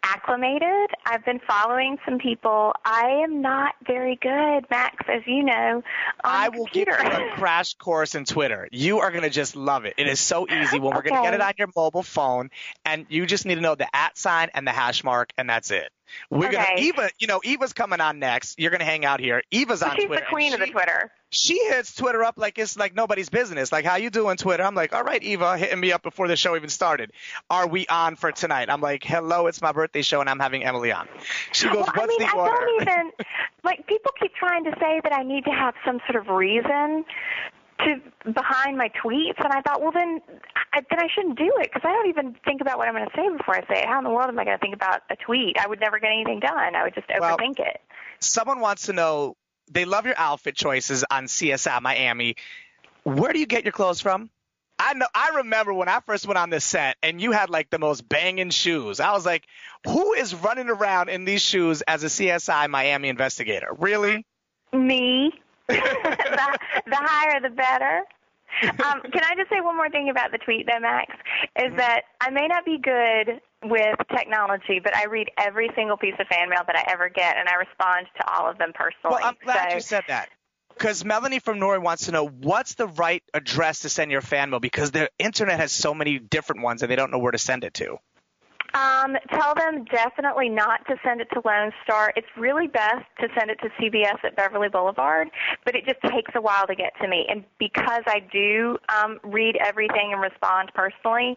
S9: acclimated. I've been following some people. I am not very good, Max, as you know, on
S4: I will give
S9: computer.
S4: you a crash course in Twitter. You are going to just love it. It is so easy when we're going to get it on your mobile phone, and you just need to know the at sign and the hash mark, and that's it. We're gonna Eva. You know, Eva's coming on next. You're gonna hang out here. Eva's on
S9: She's
S4: Twitter.
S9: the
S4: and
S9: queen of the Twitter.
S4: She hits Twitter up like it's like nobody's business. Like, how you doing, Twitter? I'm like, all right, Eva, hitting me up before the show even started. Are we on for tonight? I'm like, hello, it's my birthday show, and I'm having Emily on. She goes,
S9: well,
S4: what's
S9: I mean,
S4: the
S9: I
S4: order?
S9: don't even like people keep trying to say that I need to have some sort of reason to behind my tweets, and I thought, well, then, I, then I shouldn't do it because I don't even think about what I'm going to say before I say it. How in the world am I going to think about a tweet? I would never get anything done. I would just
S4: Well,
S9: overthink it.
S4: Someone wants to know. They love your outfit choices on CSI Miami. Where do you get your clothes from? I know. I remember when I first went on this set, and you had like the most banging shoes. I was like, who is running around in these shoes as a CSI Miami investigator? Really?
S9: Me. the, the higher, the better. Um, can I just say one more thing about the tweet, though, Max? is that I may not be good with technology, but I read every single piece of fan mail that I ever get, and I respond to all of them personally.
S4: Well, I'm glad
S9: so,
S4: you said that. Because Melanie from Norway wants to know what's the right address to send your fan mail because the internet has so many different ones and they don't know where to send it to.
S9: Um, tell them definitely not to send it to Lone Star. It's really best to send it to CBS at Beverly Boulevard, but it just takes a while to get to me. And because I do um, read everything and respond personally,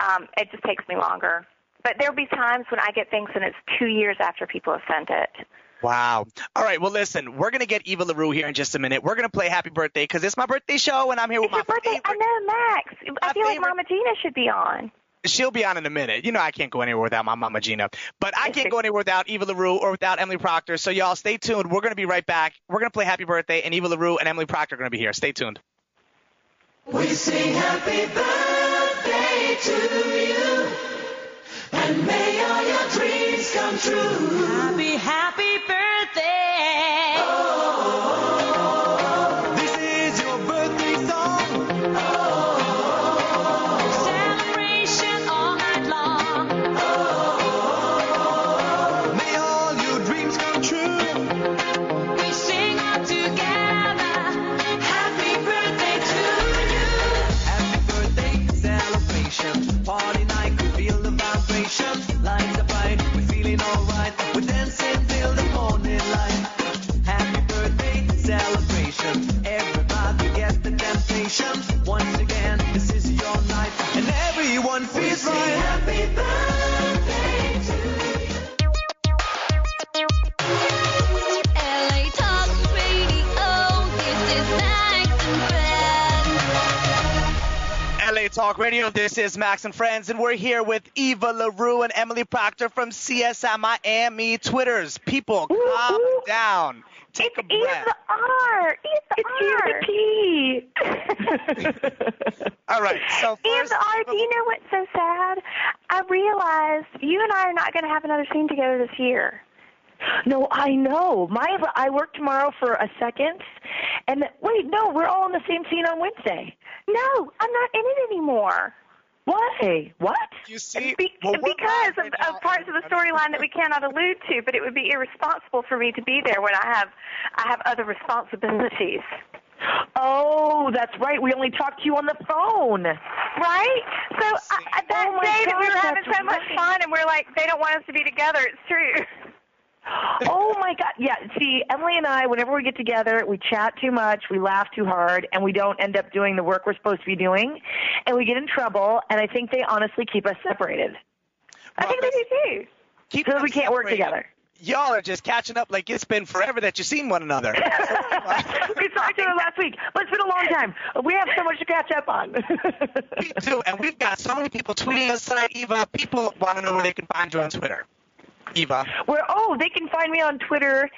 S9: um, it just takes me longer. But there'll be times when I get things and it's two years after people have sent it.
S4: Wow. All right. Well, listen, we're going to get Eva LaRue here in just a minute. We're going to play Happy Birthday because it's my birthday show and I'm here with my your
S9: Birthday, I know, Max. I feel like Mama Gina should be on.
S4: She'll be on in a minute. You know I can't go anywhere without my mama Gina. But I can't go anywhere without Eva LaRue or without Emily Procter. So y'all stay tuned. We're going to be right back. We're going to play Happy Birthday, and Eva LaRue and Emily Procter are going to be here. Stay tuned.
S7: We sing happy birthday to you, and may all your dreams come true.
S3: Happy, happy
S10: Talk Radio. This is Max and Friends,
S4: and we're here with Eva LaRue and Emily Procter from CSI Miami Twitters. People, calm down. Take a breath.
S9: R. It's the R.
S4: All right. So
S9: And
S4: first,
S9: the R, do you know what's so sad? I realized you and I are not going to have another scene together this year.
S11: No, I know. My I work tomorrow for a second, and wait, no, we're all in the same scene on Wednesday.
S9: No, I'm not in it anymore.
S11: Why? What?
S4: You see,
S9: Be-
S4: well,
S9: because of, of parts of the storyline that we cannot allude to, but it would be irresponsible for me to be there when I have I have other responsibilities.
S11: Oh, that's right. We only talked to you on the phone.
S9: Right? So I, I- that
S11: Oh my
S9: day that we were having
S11: that's
S9: so much
S11: right.
S9: fun, and we're like, they don't want us to be together. It's true.
S11: Oh my God! Yeah. See, Emily and I, whenever we get together, we chat too much, we laugh too hard, and we don't end up doing the work we're supposed to be doing, and we get in trouble. And I think they honestly keep us separated.
S9: I think they do too.
S4: Keep
S11: So we can't work together.
S4: Y'all are just catching up like it's been forever that you've seen one another.
S11: we saw each other last week, but it's been a long time. We have so much to catch up on.
S4: we do, and we've got so many people tweeting us tonight, Eva. People want to know where they can find you on Twitter. Eva.
S11: Where oh, they can find me on Twitter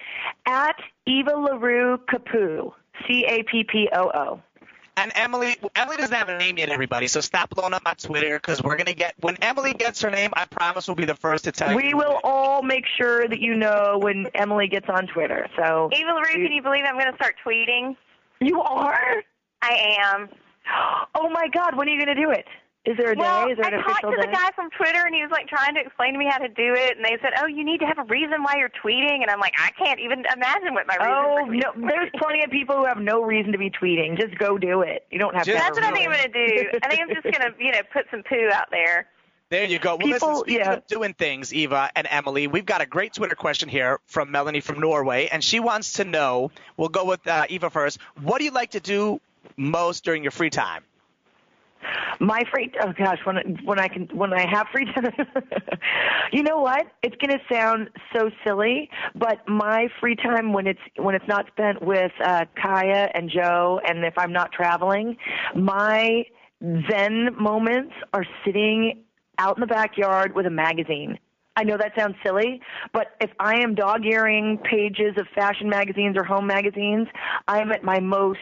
S11: at Eva Larue Capu. C A P P O O.
S4: And Emily, Emily doesn't have a name yet, everybody. So stop blowing up my Twitter because we're gonna get when Emily gets her name. I promise we'll be the first to tell you.
S11: We will all make sure that you know when Emily gets on Twitter. So
S9: Eva LaRue, can you believe I'm going to start tweeting?
S11: you are.
S9: I am.
S11: Oh my God! When are you going to do it? Is there a
S9: well,
S11: day? Is there an
S9: I talked to
S11: day?
S9: the guy from Twitter, and he was like trying to explain to me how to do it. And they said, "Oh, you need to have a reason why you're tweeting." And I'm like, I can't even imagine what my reason. Is.
S11: Oh
S9: for
S11: no! There's plenty of people who have no reason to be tweeting. Just go do it. You don't have to.
S4: Just
S11: have
S9: That's
S11: a
S9: what I think I'm going to do. I think I'm just going to, you know, put some poo out there.
S4: There you go. Well,
S11: People-
S4: listen, speaking
S11: yeah.
S4: of doing things, Eva and Emily, we've got a great Twitter question here from Melanie from Norway, and she wants to know. We'll go with uh, Eva first. What do you like to do most during your free time?
S11: My free oh gosh, when when I can when I have free time, you know what? It's gonna sound so silly, but my free time when it's when it's not spent with uh, Kaya and Joe, and if I'm not traveling, my Zen moments are sitting out in the backyard with a magazine. I know that sounds silly, but if I am dog earing pages of fashion magazines or home magazines, I am at my most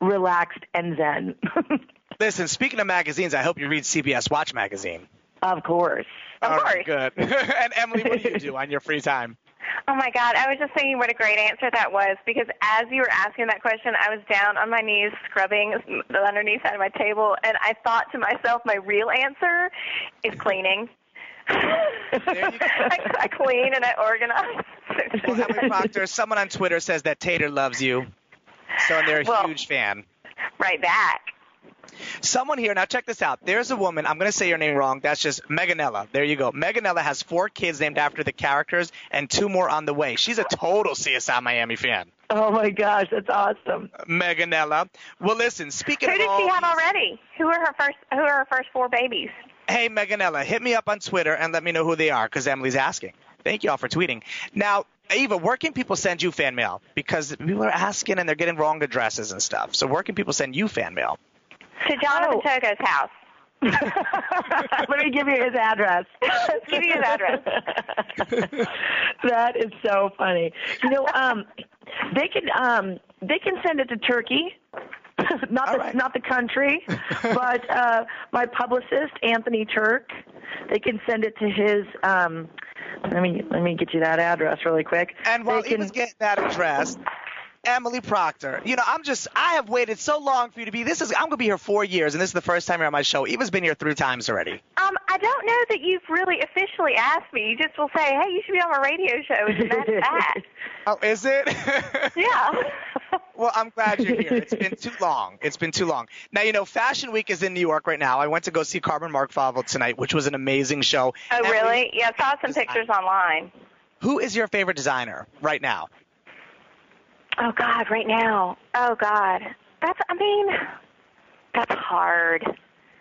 S11: relaxed and zen.
S4: Listen, speaking of magazines, I hope you read CBS Watch magazine.
S11: of course.
S9: Of
S4: All
S9: course.
S4: right, good. and Emily, what do you do on your free time?
S9: Oh my God, I was just thinking what a great answer that was because as you were asking that question, I was down on my knees scrubbing the underneath side of my table, and I thought to myself, my real answer is cleaning. I, I clean and I organize.
S4: Well, Emily Procter, someone on Twitter says that Tater loves you, so they're a
S9: Well-
S4: huge fan.
S9: Right back.
S4: Someone here, now check this out. There's a woman, I'm going to say your name wrong. That's just Meganella. There you go. Meganella has four kids named after the characters and two more on the way. She's a total CSI Miami fan.
S11: Oh my gosh, that's awesome.
S4: Meganella. Well, listen, speaking
S9: Who
S4: of
S9: did
S4: all
S9: she have already? Who are her first? Who are her first four babies?
S4: Hey, Meganella, hit me up on Twitter and let me know who they are because Emily's asking. Thank you all for tweeting. Now, Eva, where can people send you fan mail? Because people are asking and they're getting wrong addresses and stuff. So where can people send you fan mail?
S9: To Jonathan Togo's house.
S11: Let me give you his address.
S9: Let's give you his address.
S11: that is so funny. You know, um, they can um, they can send it to Turkey. not the not the country, but uh, my publicist Anthony Turk. They can send it to his. Um, let me let me get you that address really quick.
S4: And while
S11: They can-
S4: Eva's getting that address, Emily Procter, you know, I'm just, I have waited so long for you to be, this is, I'm going to be here four years, and this is the first time you're on my show. Eva's been here three times already.
S9: Um, I don't know that you've really officially asked me. You just will say, "Hey, you should be on my radio show," and that's that.
S4: Oh, is it?
S9: yeah.
S4: well, I'm glad you're here. It's been too long. It's been too long. Now, you know, Fashion Week is in New York right now. I went to go see Carmen Marc Valvo tonight, which was an amazing show.
S9: Oh,
S4: Emily,
S9: really? Yeah, I saw some pictures online.
S4: Who is your favorite designer right now?
S9: Oh God, right now. Oh God, that's. I mean, that's hard.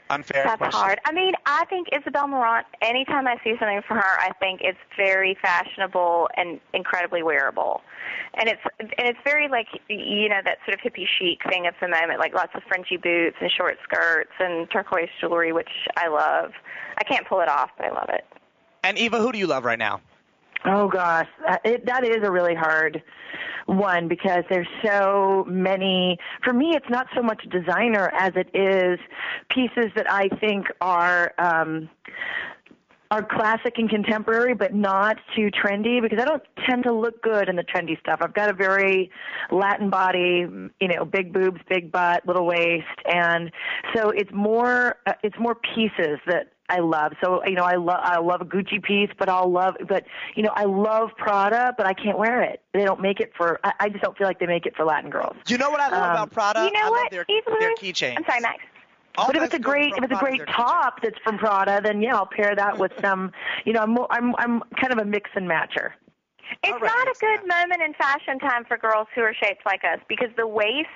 S4: Unfair
S9: That's
S4: question.
S9: hard. I mean, I think Isabel Marant. Anytime I see something from her, I think it's very fashionable and incredibly wearable, and it's and it's very like you know that sort of hippie chic thing of the moment, like lots of Frenchy boots and short skirts and turquoise jewelry, which I love. I can't pull it off, but I love it.
S4: And Eva, who do you love right now?
S11: Oh gosh, that, it, that is a really hard one because there's so many. For me, it's not so much designer as it is pieces that I think are. Um, are classic and contemporary, but not too trendy because I don't tend to look good in the trendy stuff. I've got a very Latin body, you know, big boobs, big butt, little waist, and so it's more uh, it's more pieces that I love. So you know, I love I love a Gucci piece, but I'll love but you know I love Prada, but I can't wear it. They don't make it for. I, I just don't feel like they make it for Latin girls.
S4: Do you know what I love
S11: Um,
S4: about Prada?
S9: You know
S4: I love
S9: what?
S4: their,
S9: Even
S4: their
S9: with-
S4: keychains.
S9: I'm sorry, Max.
S4: All
S11: but if it's a great if it's a great
S4: their
S11: top that's from Prada, then yeah, I'll pair that with some. You know, I'm more, I'm I'm kind of a mix and matcher.
S9: It's not a good moment in fashion time for girls who are shaped like us because the waist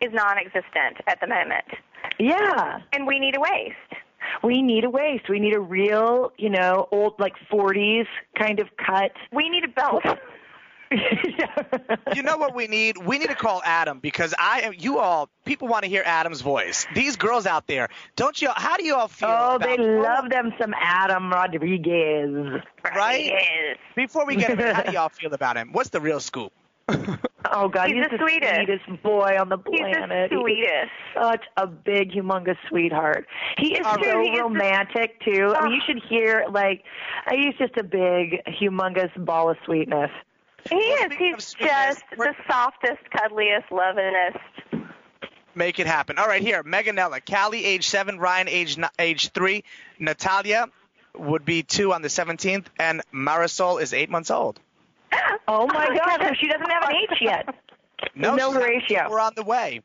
S9: is non-existent at the moment,
S11: Yeah.
S9: and we need a waist.
S11: We need a waist. We need a real, you know, old like 40s kind of cut.
S9: We need a belt.
S4: you know what we need? We need to call Adam because I am. You all, people want to hear Adam's voice. These girls out there, don't you? How do you all feel?
S11: Oh, they love them some Adam Rodriguez.
S4: right? Before we get him, how do y'all feel about him? What's the real scoop?
S11: Oh God,
S9: He's
S11: he's,
S9: the
S11: the
S9: sweetest.
S11: boy on the planet.
S9: He's the
S11: planet. He
S9: sweetest.
S11: such a big, humongous sweetheart. He is
S9: All right.
S11: so
S9: He is the-
S11: romantic too. I mean, you oh. should hear like he's just a big, humongous ball of sweetness.
S9: He is. He's just the softest, cuddliest, lovingest.
S4: Make it happen. All right, here, Meganella, Callie, age seven, Ryan, age n- age three, Natalia would be two on the 17th, and Marisol is eight months old.
S11: Oh my oh, gosh, so she doesn't have an H yet.
S4: No,
S11: No
S4: she's
S11: ratio.
S4: We're on the way.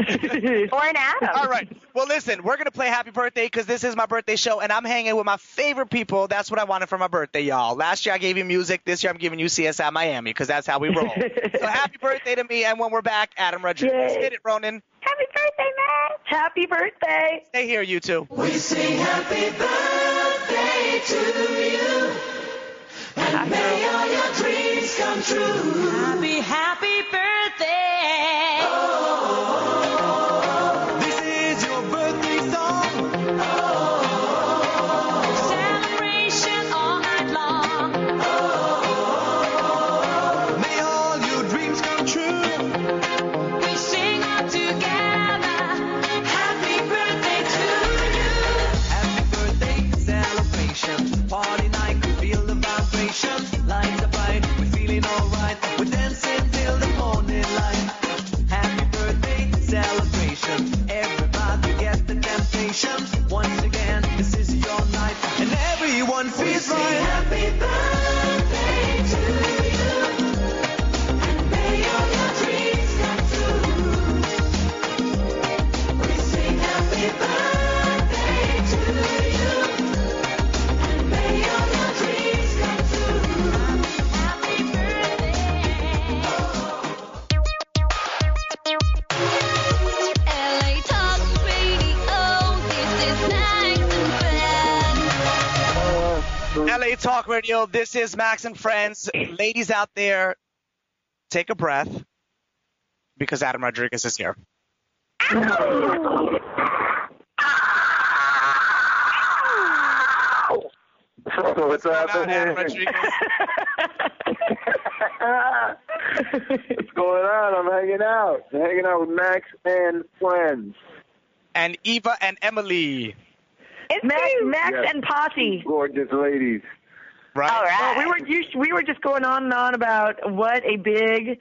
S9: Or an Adam.
S4: All right. Well, listen, we're gonna play Happy Birthday because this is my birthday show, and I'm hanging with my favorite people. That's what I wanted for my birthday, y'all. Last year I gave you music. This year I'm giving you CSI Miami because that's how we roll. so happy birthday to me, and when we're back, Adam Rodriguez.
S11: Yay.
S4: Hit it, Ronan.
S9: Happy birthday, man.
S11: Happy birthday.
S4: Stay here, you two.
S7: We sing happy birthday to you. And may all your dreams come true.
S12: Happy, happy
S4: Radio. This is Max and Friends. Ladies out there, take a breath because Adam Rodriguez is here.
S13: What's happening? What's going on? I'm hanging out. I'm hanging out with Max and friends.
S4: And Eva and Emily.
S11: It's Max, Max
S13: Yes.
S11: and Posse.
S13: Gorgeous ladies.
S4: Right.
S11: All right. Well, we were you, we were just going on and on about what a big,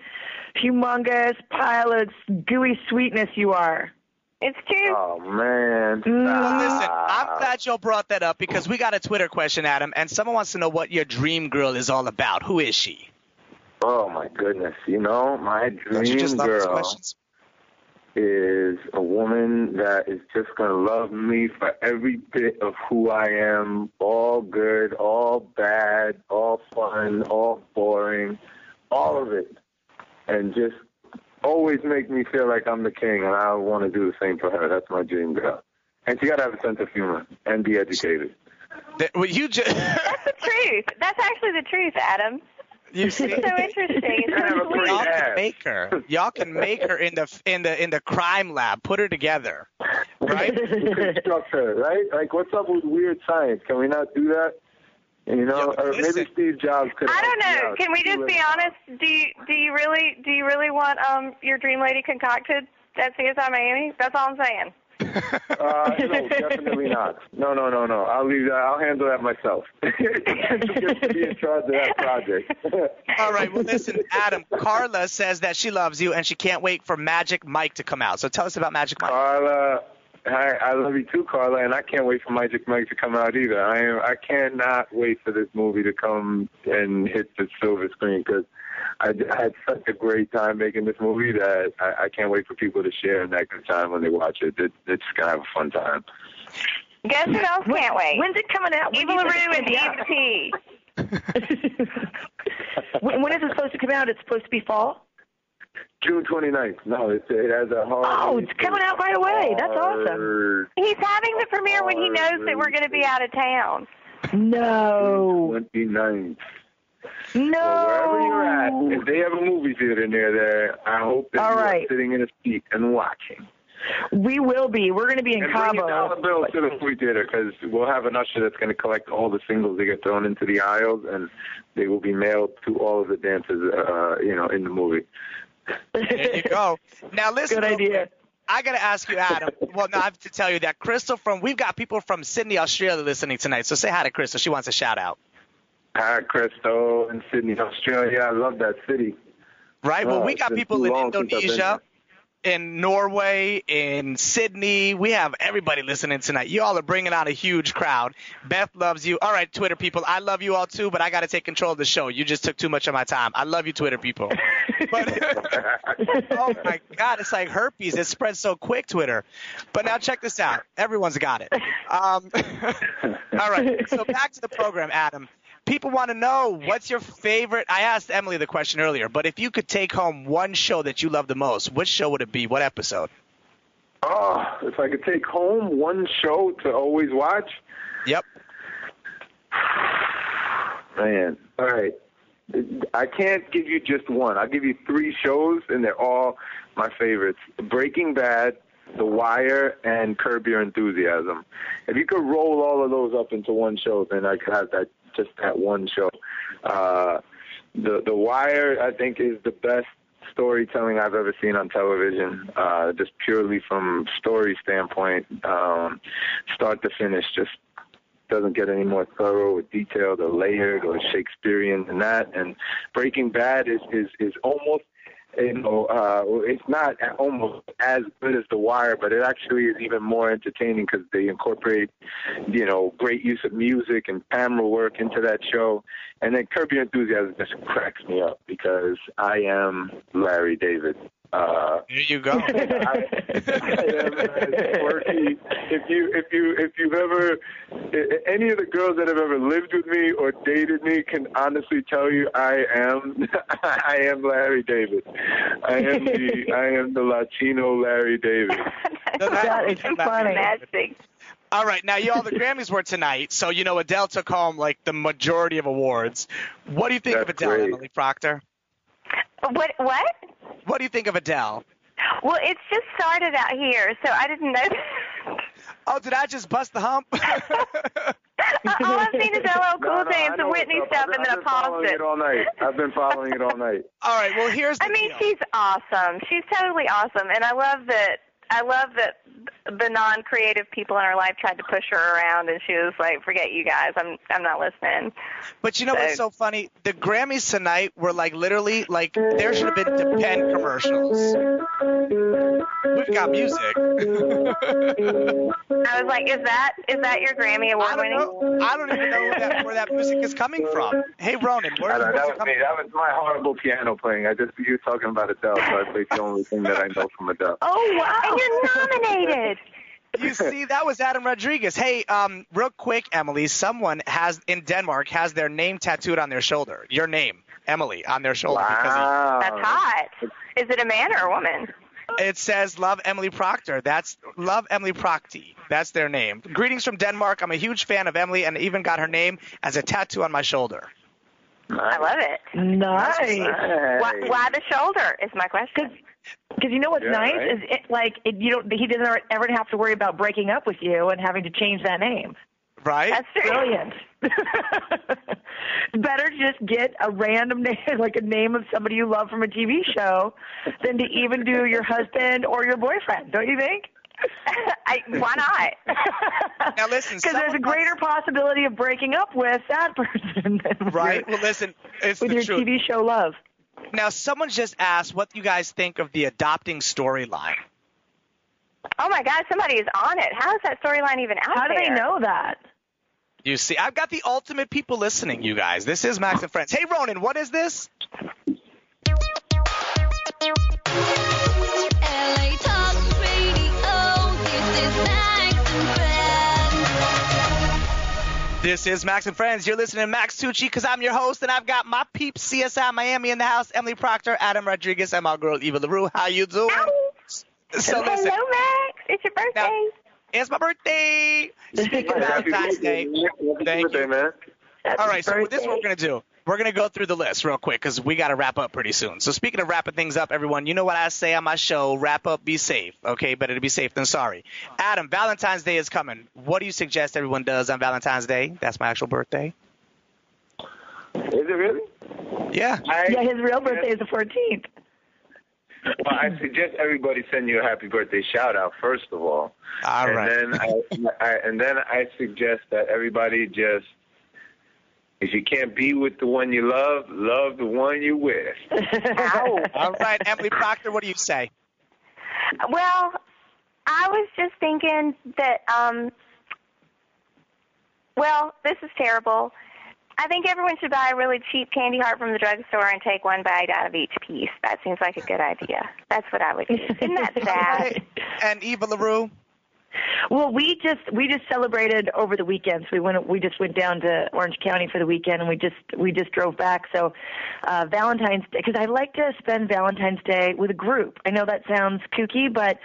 S11: humongous pile of gooey sweetness you are.
S9: It's true.
S13: Oh man. Mm.
S4: Well, listen, ah. I'm glad y'all brought that up because we got a Twitter question, Adam, and someone wants to know what your dream girl is all about. Who is she?
S13: Oh my goodness. You know, my dream
S4: Don't you just
S13: dream
S4: love these questions?
S13: Is a woman that is just gonna love me for every bit of who I am, all good, all bad, all fun, all boring, all of it. And just always make me feel like I'm the king and I want to do the same for her. That's my dream girl. And she gotta have a sense of humor and be educated.
S4: That- Well, you just
S9: That's the truth. That's actually the truth, Adam.
S4: You
S9: It's
S4: see.
S9: so interesting. It's
S13: have
S9: so
S13: a
S4: Y'all
S9: sweet.
S4: can make her. Y'all can make her in the in the in the crime lab. Put her together, right?
S13: Construct her, right? Like, what's up with weird science? Can we not do that? You know,
S4: Yeah,
S13: or maybe Steve Jobs could.
S9: I don't know. Can we just be honest? Do you do you really do you really want um your dream lady concocted at CSI Miami? That's all I'm saying.
S13: Uh, no, definitely not. No, no, no, no. I'll leave that. I'll handle that myself. To be in charge of that project.
S4: All right. Well, listen, Adam. Carla says that she loves you and she can't wait for Magic Mike to come out. So tell us about Magic Mike.
S13: Carla, I, I love you too, Carla, and I can't wait for Magic Mike to come out either. I am. I cannot wait for this movie to come and hit the silver screen because I, I had such a great time making this movie that I, I can't wait for people to share in that good time when they watch it. it it's gonna have a fun time.
S9: Guess who else can't wait?
S11: When's it coming out? When
S9: Eva
S11: do you
S9: LaRue and
S11: it's gonna
S9: Eve
S11: be
S9: T.
S11: out? when, when is it supposed to come out? It's supposed to be fall.
S13: June 29th. No, it's, it has a hard.
S11: Oh, it's coming out right away. That's awesome.
S9: He's having the premiere when he knows that we're going to be out of town.
S11: No, June
S13: 29th.
S11: no.
S13: Well, wherever you're at, if they have a movie theater near there, I hope that
S11: All
S13: you're
S11: right.
S13: sitting in a seat and watching.
S11: We will be. We're going to be in
S13: and bring a dollar bill to the movie theater because we'll have an usher that's going to collect all the singles that get thrown into the aisles, and they will be mailed to all of the dancers, uh, you know, in the movie.
S4: There you go. Now listen.
S11: Good idea.
S4: I gotta ask you, Adam. Well, no, I have to tell you that Crystal from we've got people from Sydney, Australia, listening tonight. So say hi to Crystal. She wants a shout out.
S13: Hi, Crystal in Sydney, Australia. I love that city.
S4: Right. Well,
S13: Oh,
S4: we got people in
S13: long since I've been
S4: Indonesia, in Norway, in Sydney. We have everybody listening tonight. You all are bringing out a huge crowd. Beth loves you. All right, Twitter people, I love you all too, but I got to take control of the show. You just took too much of my time. I love you, Twitter people. But, oh my God, it's like herpes. It spreads so quick, Twitter. But now check this out. Everyone's got it. Um, all right. So back to the program, Adam. People want to know what's your favorite. I asked Emily the question earlier, but if you could take home one show that you love the most, which show would it be? What episode?
S13: Oh, if I could take home one show to always watch,
S4: Yep.
S13: man. All right. I can't give you just one. I'll give you three shows, and they're all my favorites: Breaking Bad, The Wire, and Curb Your Enthusiasm. If you could roll all of those up into one show, then I could have that just that one show. Uh, the The Wire, I think, is the best storytelling I've ever seen on television. Uh, just purely from story standpoint, um, start to finish, just doesn't get any more thorough or detailed or layered or Shakespearean than that. And Breaking Bad is is is almost you know uh, it's not almost as good as The Wire, but it actually is even more entertaining because they incorporate you know great use of music and camera work into that show. And then Curb Your Enthusiasm just cracks me up because I am Larry David. Uh,
S4: There you go.
S13: I, I am as quirky. If you if you if you've ever any of the girls that have ever lived with me or dated me can honestly tell you I am I am Larry David. I am the I am the Latino Larry David.
S4: No,
S11: That is funny.
S9: Fantastic.
S4: All right, now you all the Grammys were tonight, so you know Adele took home like the majority of awards. What do you think of Adele,
S13: great.
S4: Emily Procter?
S9: What? What?
S4: What do you think of Adele?
S9: Well, it's just started out here, so I didn't know.
S4: Oh, did I just bust the hump?
S9: All I've seen is LL Cool
S13: No, no,
S9: and some Whitney stuff, and then I
S13: I've been
S9: paused
S13: following
S9: it.
S13: it all night. I've been following it all night.
S4: all right, well here's the
S9: I mean,
S4: deal.
S9: she's awesome. She's totally awesome, and I love that. I love that the non-creative people in her life tried to push her around, and she was like, "Forget you guys. I'm I'm not listening."
S4: But you know what's so funny? The Grammys tonight were like literally like there should have been Depend commercials. We've got music.
S9: I was like, "Is that is that your Grammy award
S4: I don't
S9: winning?"
S4: know. I don't even know where that, where that music is coming from. Hey Ronan,
S13: I
S4: where's
S13: know, that was
S4: coming
S13: me. That was my horrible piano playing. I just you were talking about Adele, so I played the only thing that I know from Adele.
S9: Oh wow! And you're nominated.
S4: You see, that was Adam Rodriguez. Hey, um, real quick, Emily, someone has in Denmark has their name tattooed on their shoulder. Your name, Emily, on their shoulder because
S13: Wow.
S9: That's hot. Is it a man or a woman?
S4: it says "Love Emily Procter." That's Love Emily Procty. That's their name. Greetings from Denmark. I'm a huge fan of Emily, and even got her name as a tattoo on my shoulder.
S9: I love it.
S11: Nice.
S9: Why, why the shoulder is my question.
S11: Because you know what's
S13: Yeah,
S11: nice
S13: right?
S11: is it like it, you don't he doesn't ever have to worry about breaking up with you and having to change that name.
S4: Right?
S9: That's.
S11: Brilliant. Better just get a random name, like a name of somebody you love from a TV show, than to even do your husband or your boyfriend. Don't you think?
S9: I, why not?
S4: Now listen,
S11: Because there's a greater possibility of breaking up with that person than
S4: Right.
S11: with
S4: Well, listen, it's
S11: your, with your
S4: truth.
S11: TV show love.
S4: Now, someone just asked what you guys think of the adopting storyline.
S9: oh my God, somebody is on it. How is that storyline even out
S11: How do
S9: there?
S11: they know that?
S4: You see, I've got the ultimate people listening, you guys. This is Max and Friends. Hey, Ronan, what is this?
S14: This is Max and Friends.
S4: You're listening to Max Tucci because I'm your host, and I've got my peeps, CSI Miami in the house, Emily Procter, Adam Rodriguez, and my girl, Eva LaRue. How you doing? So
S9: Hello,
S4: listen,
S9: Max. It's your birthday.
S4: it's my birthday. Speaking of
S13: Happy
S4: Valentine's
S13: birthday,
S4: Day.
S13: man. Happy
S4: Thank
S13: birthday,
S4: you.
S13: man.
S4: All right, so
S11: birthday.
S4: this is what we're going to do. We're going to go through the list real quick because we got to wrap up pretty soon. So speaking of wrapping things up, everyone, you know what I say on my show, wrap up, be safe. Okay, better to be safe than sorry. Adam, Valentine's Day is coming. What do you suggest everyone does on Valentine's Day? That's my actual birthday.
S13: Is it really?
S4: Yeah.
S13: I,
S11: Yeah, his real birthday is the 14th.
S13: Well, I suggest everybody send you a happy birthday shout out first of all,
S4: All
S13: and
S4: right.
S13: then I, I and then I suggest that everybody just, if you can't be with the one you love, love the one you're with.
S9: Ow.
S4: All right, Emily Procter, what do you say?
S9: Well, I was just thinking that, um, well, this is terrible. I think everyone should buy a really cheap candy heart from the drugstore and take one bite out of each piece. That seems like a good idea. That's what I would do. Isn't that sad?
S4: And Eva LaRue?
S11: Well, we just we just celebrated over the weekend. So we went we just went down to Orange County for the weekend, and we just we just drove back. So uh, Valentine's Day, because I like to spend Valentine's Day with a group. I know that sounds kooky, but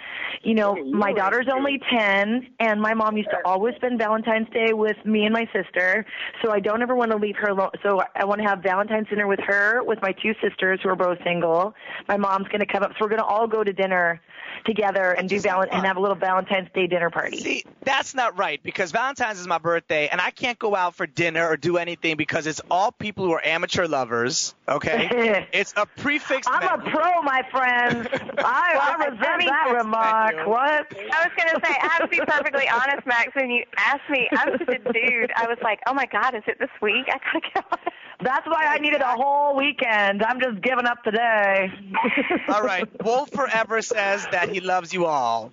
S11: you know my daughter's only ten, and my mom used to always spend Valentine's Day with me and my sister. So I don't ever want to leave her alone. So I want to have Valentine's dinner with her, with my two sisters who are both single. My mom's going to come up, so we're going to all go to dinner together and do val- and have a little Valentine's Day dinner party.
S4: See, that's not right because Valentine's is my birthday and I can't go out for dinner or do anything because it's all people who are amateur lovers, okay? it's a prefix
S11: I'm a pro, my friend. I, I resent
S9: I mean,
S11: that remark.
S4: thank.
S11: What?
S9: I was gonna say, I have to be perfectly honest, Max. When you asked me, I'm such a dude. I was like, oh my god, is it this week? I gotta get on.
S11: That's why I needed a whole weekend. I'm just giving up today.
S4: All right. Wolf Forever says that he loves you all.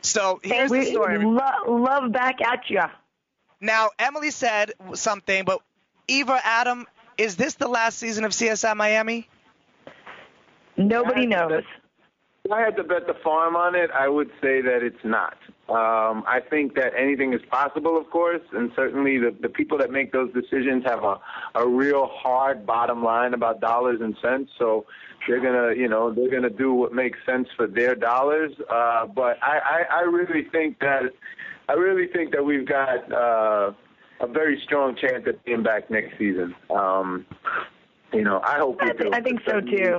S4: So here's the story.
S11: lo- love back at you.
S4: Now, Emily said something, but Eva, Adam, is this the last season of CSI Miami?
S11: Nobody knows.
S13: If I had to bet the farm on it, I would say that it's not. Um, I think that anything is possible, of course, and certainly the, the people that make those decisions have a, a real hard bottom line about dollars and cents. So they're gonna, you know, they're gonna do what makes sense for their dollars. Uh, but I, I, I really think that I really think that we've got uh, a very strong chance at being back next season. Um, you know, I hope we
S11: I,
S13: do.
S11: th- I think so too.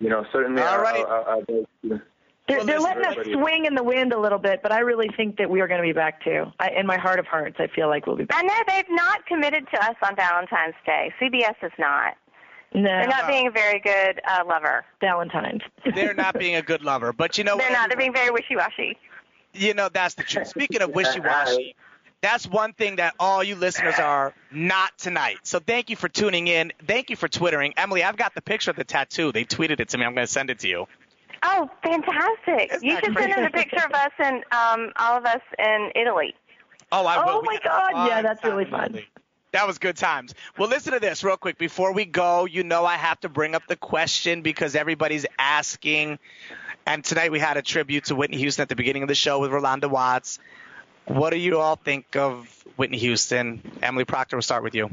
S13: You know, certainly.
S4: All
S13: I-
S4: right.
S13: I, I, I,
S11: They're, they're letting us swing in the wind a little bit, but I really think that we are going to be back too. I, in my heart of hearts, I feel like we'll be back.
S9: I know they've not committed to us on Valentine's Day. CBS is not.
S11: No,
S9: They're not being a very good uh, lover.
S11: Valentine's.
S4: They're not being a good lover. But you know
S9: They're
S4: what?
S9: not. They're being very wishy-washy.
S4: You know, that's the truth. Speaking of wishy-washy, that's one thing that all you listeners are not tonight. So thank you for tuning in. Thank you for twittering. Emily, I've got the picture of the tattoo. They tweeted it to me. I'm going to send it to you.
S9: Oh, fantastic!
S4: Isn't
S9: you
S4: that
S9: should send them a picture of us and um, all of us in Italy.
S4: Oh, I will.
S11: Oh my
S4: had a
S11: God, yeah, that's really fun.
S4: That was good times. Well, listen to this real quick before we go. You know, I have to bring up the question because everybody's asking. And tonight we had a tribute to Whitney Houston at the beginning of the show with Rolanda Watts. What do you all think of Whitney Houston? Emily Procter, we'll start with you.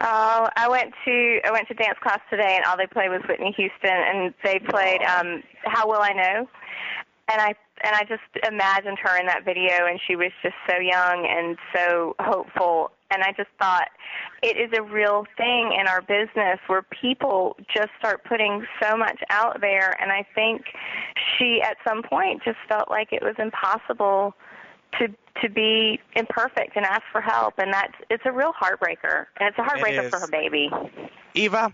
S9: Oh, I went to I went to dance class today, and all they played was Whitney Houston, and they played um, "How Will I Know," and I and I just imagined her in that video, and she was just so young and so hopeful, and I just thought it is a real thing in our business where people just start putting so much out there, and I think she at some point just felt like it was impossible to to be imperfect and ask for help and that's it's a real heartbreaker and it's a heartbreaker
S4: is.
S9: for her baby
S4: Eva?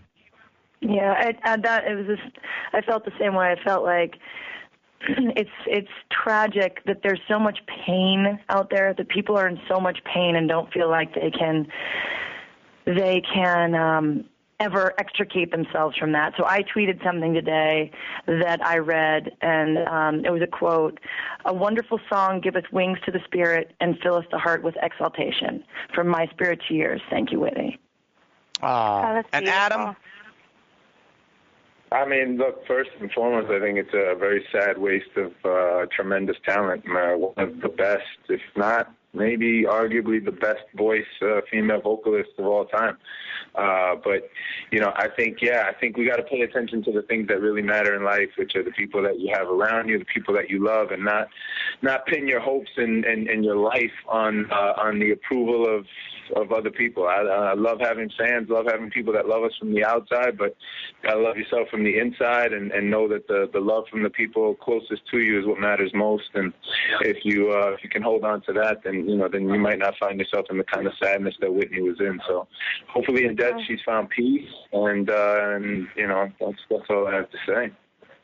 S11: Yeah, I, I, that it was just. I felt the same way. I felt like it's it's tragic that there's so much pain out there that people are in so much pain and don't feel like they can they can um ever extricate themselves from that. So I tweeted something today that I read and um it was a quote, a wonderful song giveth wings to the spirit and filleth the heart with exaltation. From my spirit to yours. Thank you, Whitney.
S4: Oh, and. Adam?
S13: I mean, look, first and foremost, I think it's a very sad waste of uh, tremendous talent. Uh, one of the best, if not maybe arguably the best voice uh, female vocalist of all time. Uh, but you know, I think yeah, I think we got to pay attention to the things that really matter in life, which are the people that you have around you, the people that you love, and not not pin your hopes and and, and your life on uh, on the approval of of other people. I, I love having fans, love having people that love us from the outside, but gotta love yourself from the inside, and and know that the the love from the people closest to you is what matters most. And if you uh, if you can hold on to that, then you know then you might not find yourself in the kind of sadness that Whitney was in. So hopefully in death she's found peace, and uh, and you know that's that's all I have to say.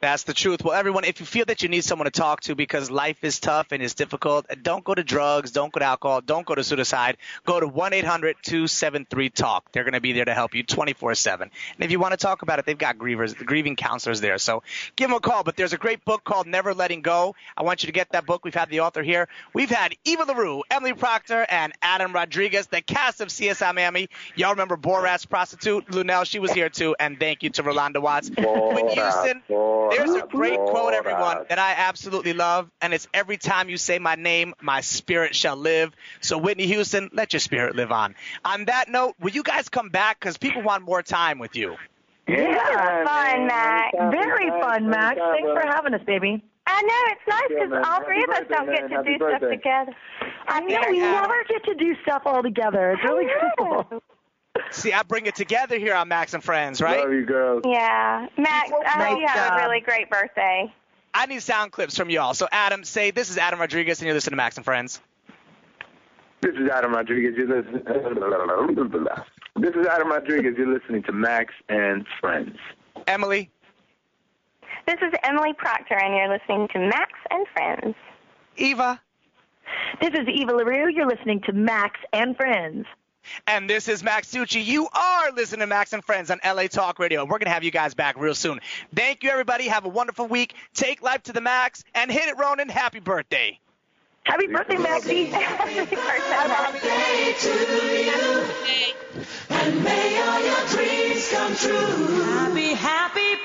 S4: That's the truth. Well, everyone, if you feel that you need someone to talk to because life is tough and it's difficult, uh, don't go to drugs, don't go to alcohol, don't go to suicide. Go to 1-800-273-TALK. They're going to be there to help you 24/7. And if you want to talk about it, they've got grievers, grieving counselors there. So give them a call. But there's a great book called Never Letting Go. I want you to get that book. We've had the author here. We've had Eva LaRue, Emily Procter, and Adam Rodriguez, the cast of CSI Miami. Y'all remember Borat's prostitute, Luenell? She was here too. And thank you to Rolanda Watts. Whitney Houston, there's a great quote, everyone, that I absolutely love, and it's every time you say my name, my spirit shall live. So, Whitney Houston, let your spirit live on. On that note, will you guys come back? Because people want more time with you.
S11: Yeah,
S9: fun, Max.
S11: Very fun, Max. Thanks for having us, baby.
S9: I know it's nice because
S13: man.
S9: all three of us
S13: Happy
S9: don't
S13: birthday,
S9: get to
S13: man.
S9: do
S13: Happy
S9: stuff together.
S11: I know we never get to do stuff all together. It's really cool.
S4: See, I bring it together here on Max and Friends, right?
S13: Love you girls.
S9: Yeah, Max. I hope you have a really great birthday.
S4: I need sound clips from y'all. So, Adam, say this is Adam Rodriguez, and you're listening to Max and Friends.
S13: This is Adam Rodriguez. You're listening. This is Adam Rodriguez. You're listening to Max and Friends.
S4: Emily,
S9: This is Emily Procter, and you're listening to Max and Friends.
S4: Eva,
S11: This is Eva LaRue. You're listening to Max and Friends.
S4: And this is Max Tucci. You are listening to Max and Friends on LA Talk Radio. We're going to have you guys back real soon. Thank you, everybody. Have a wonderful week. Take life to the max and hit it, Ronan. Happy birthday.
S11: Happy birthday, Maxie.
S9: Happy birthday, Max.
S7: To you. And may all your dreams come true.
S12: Happy, happy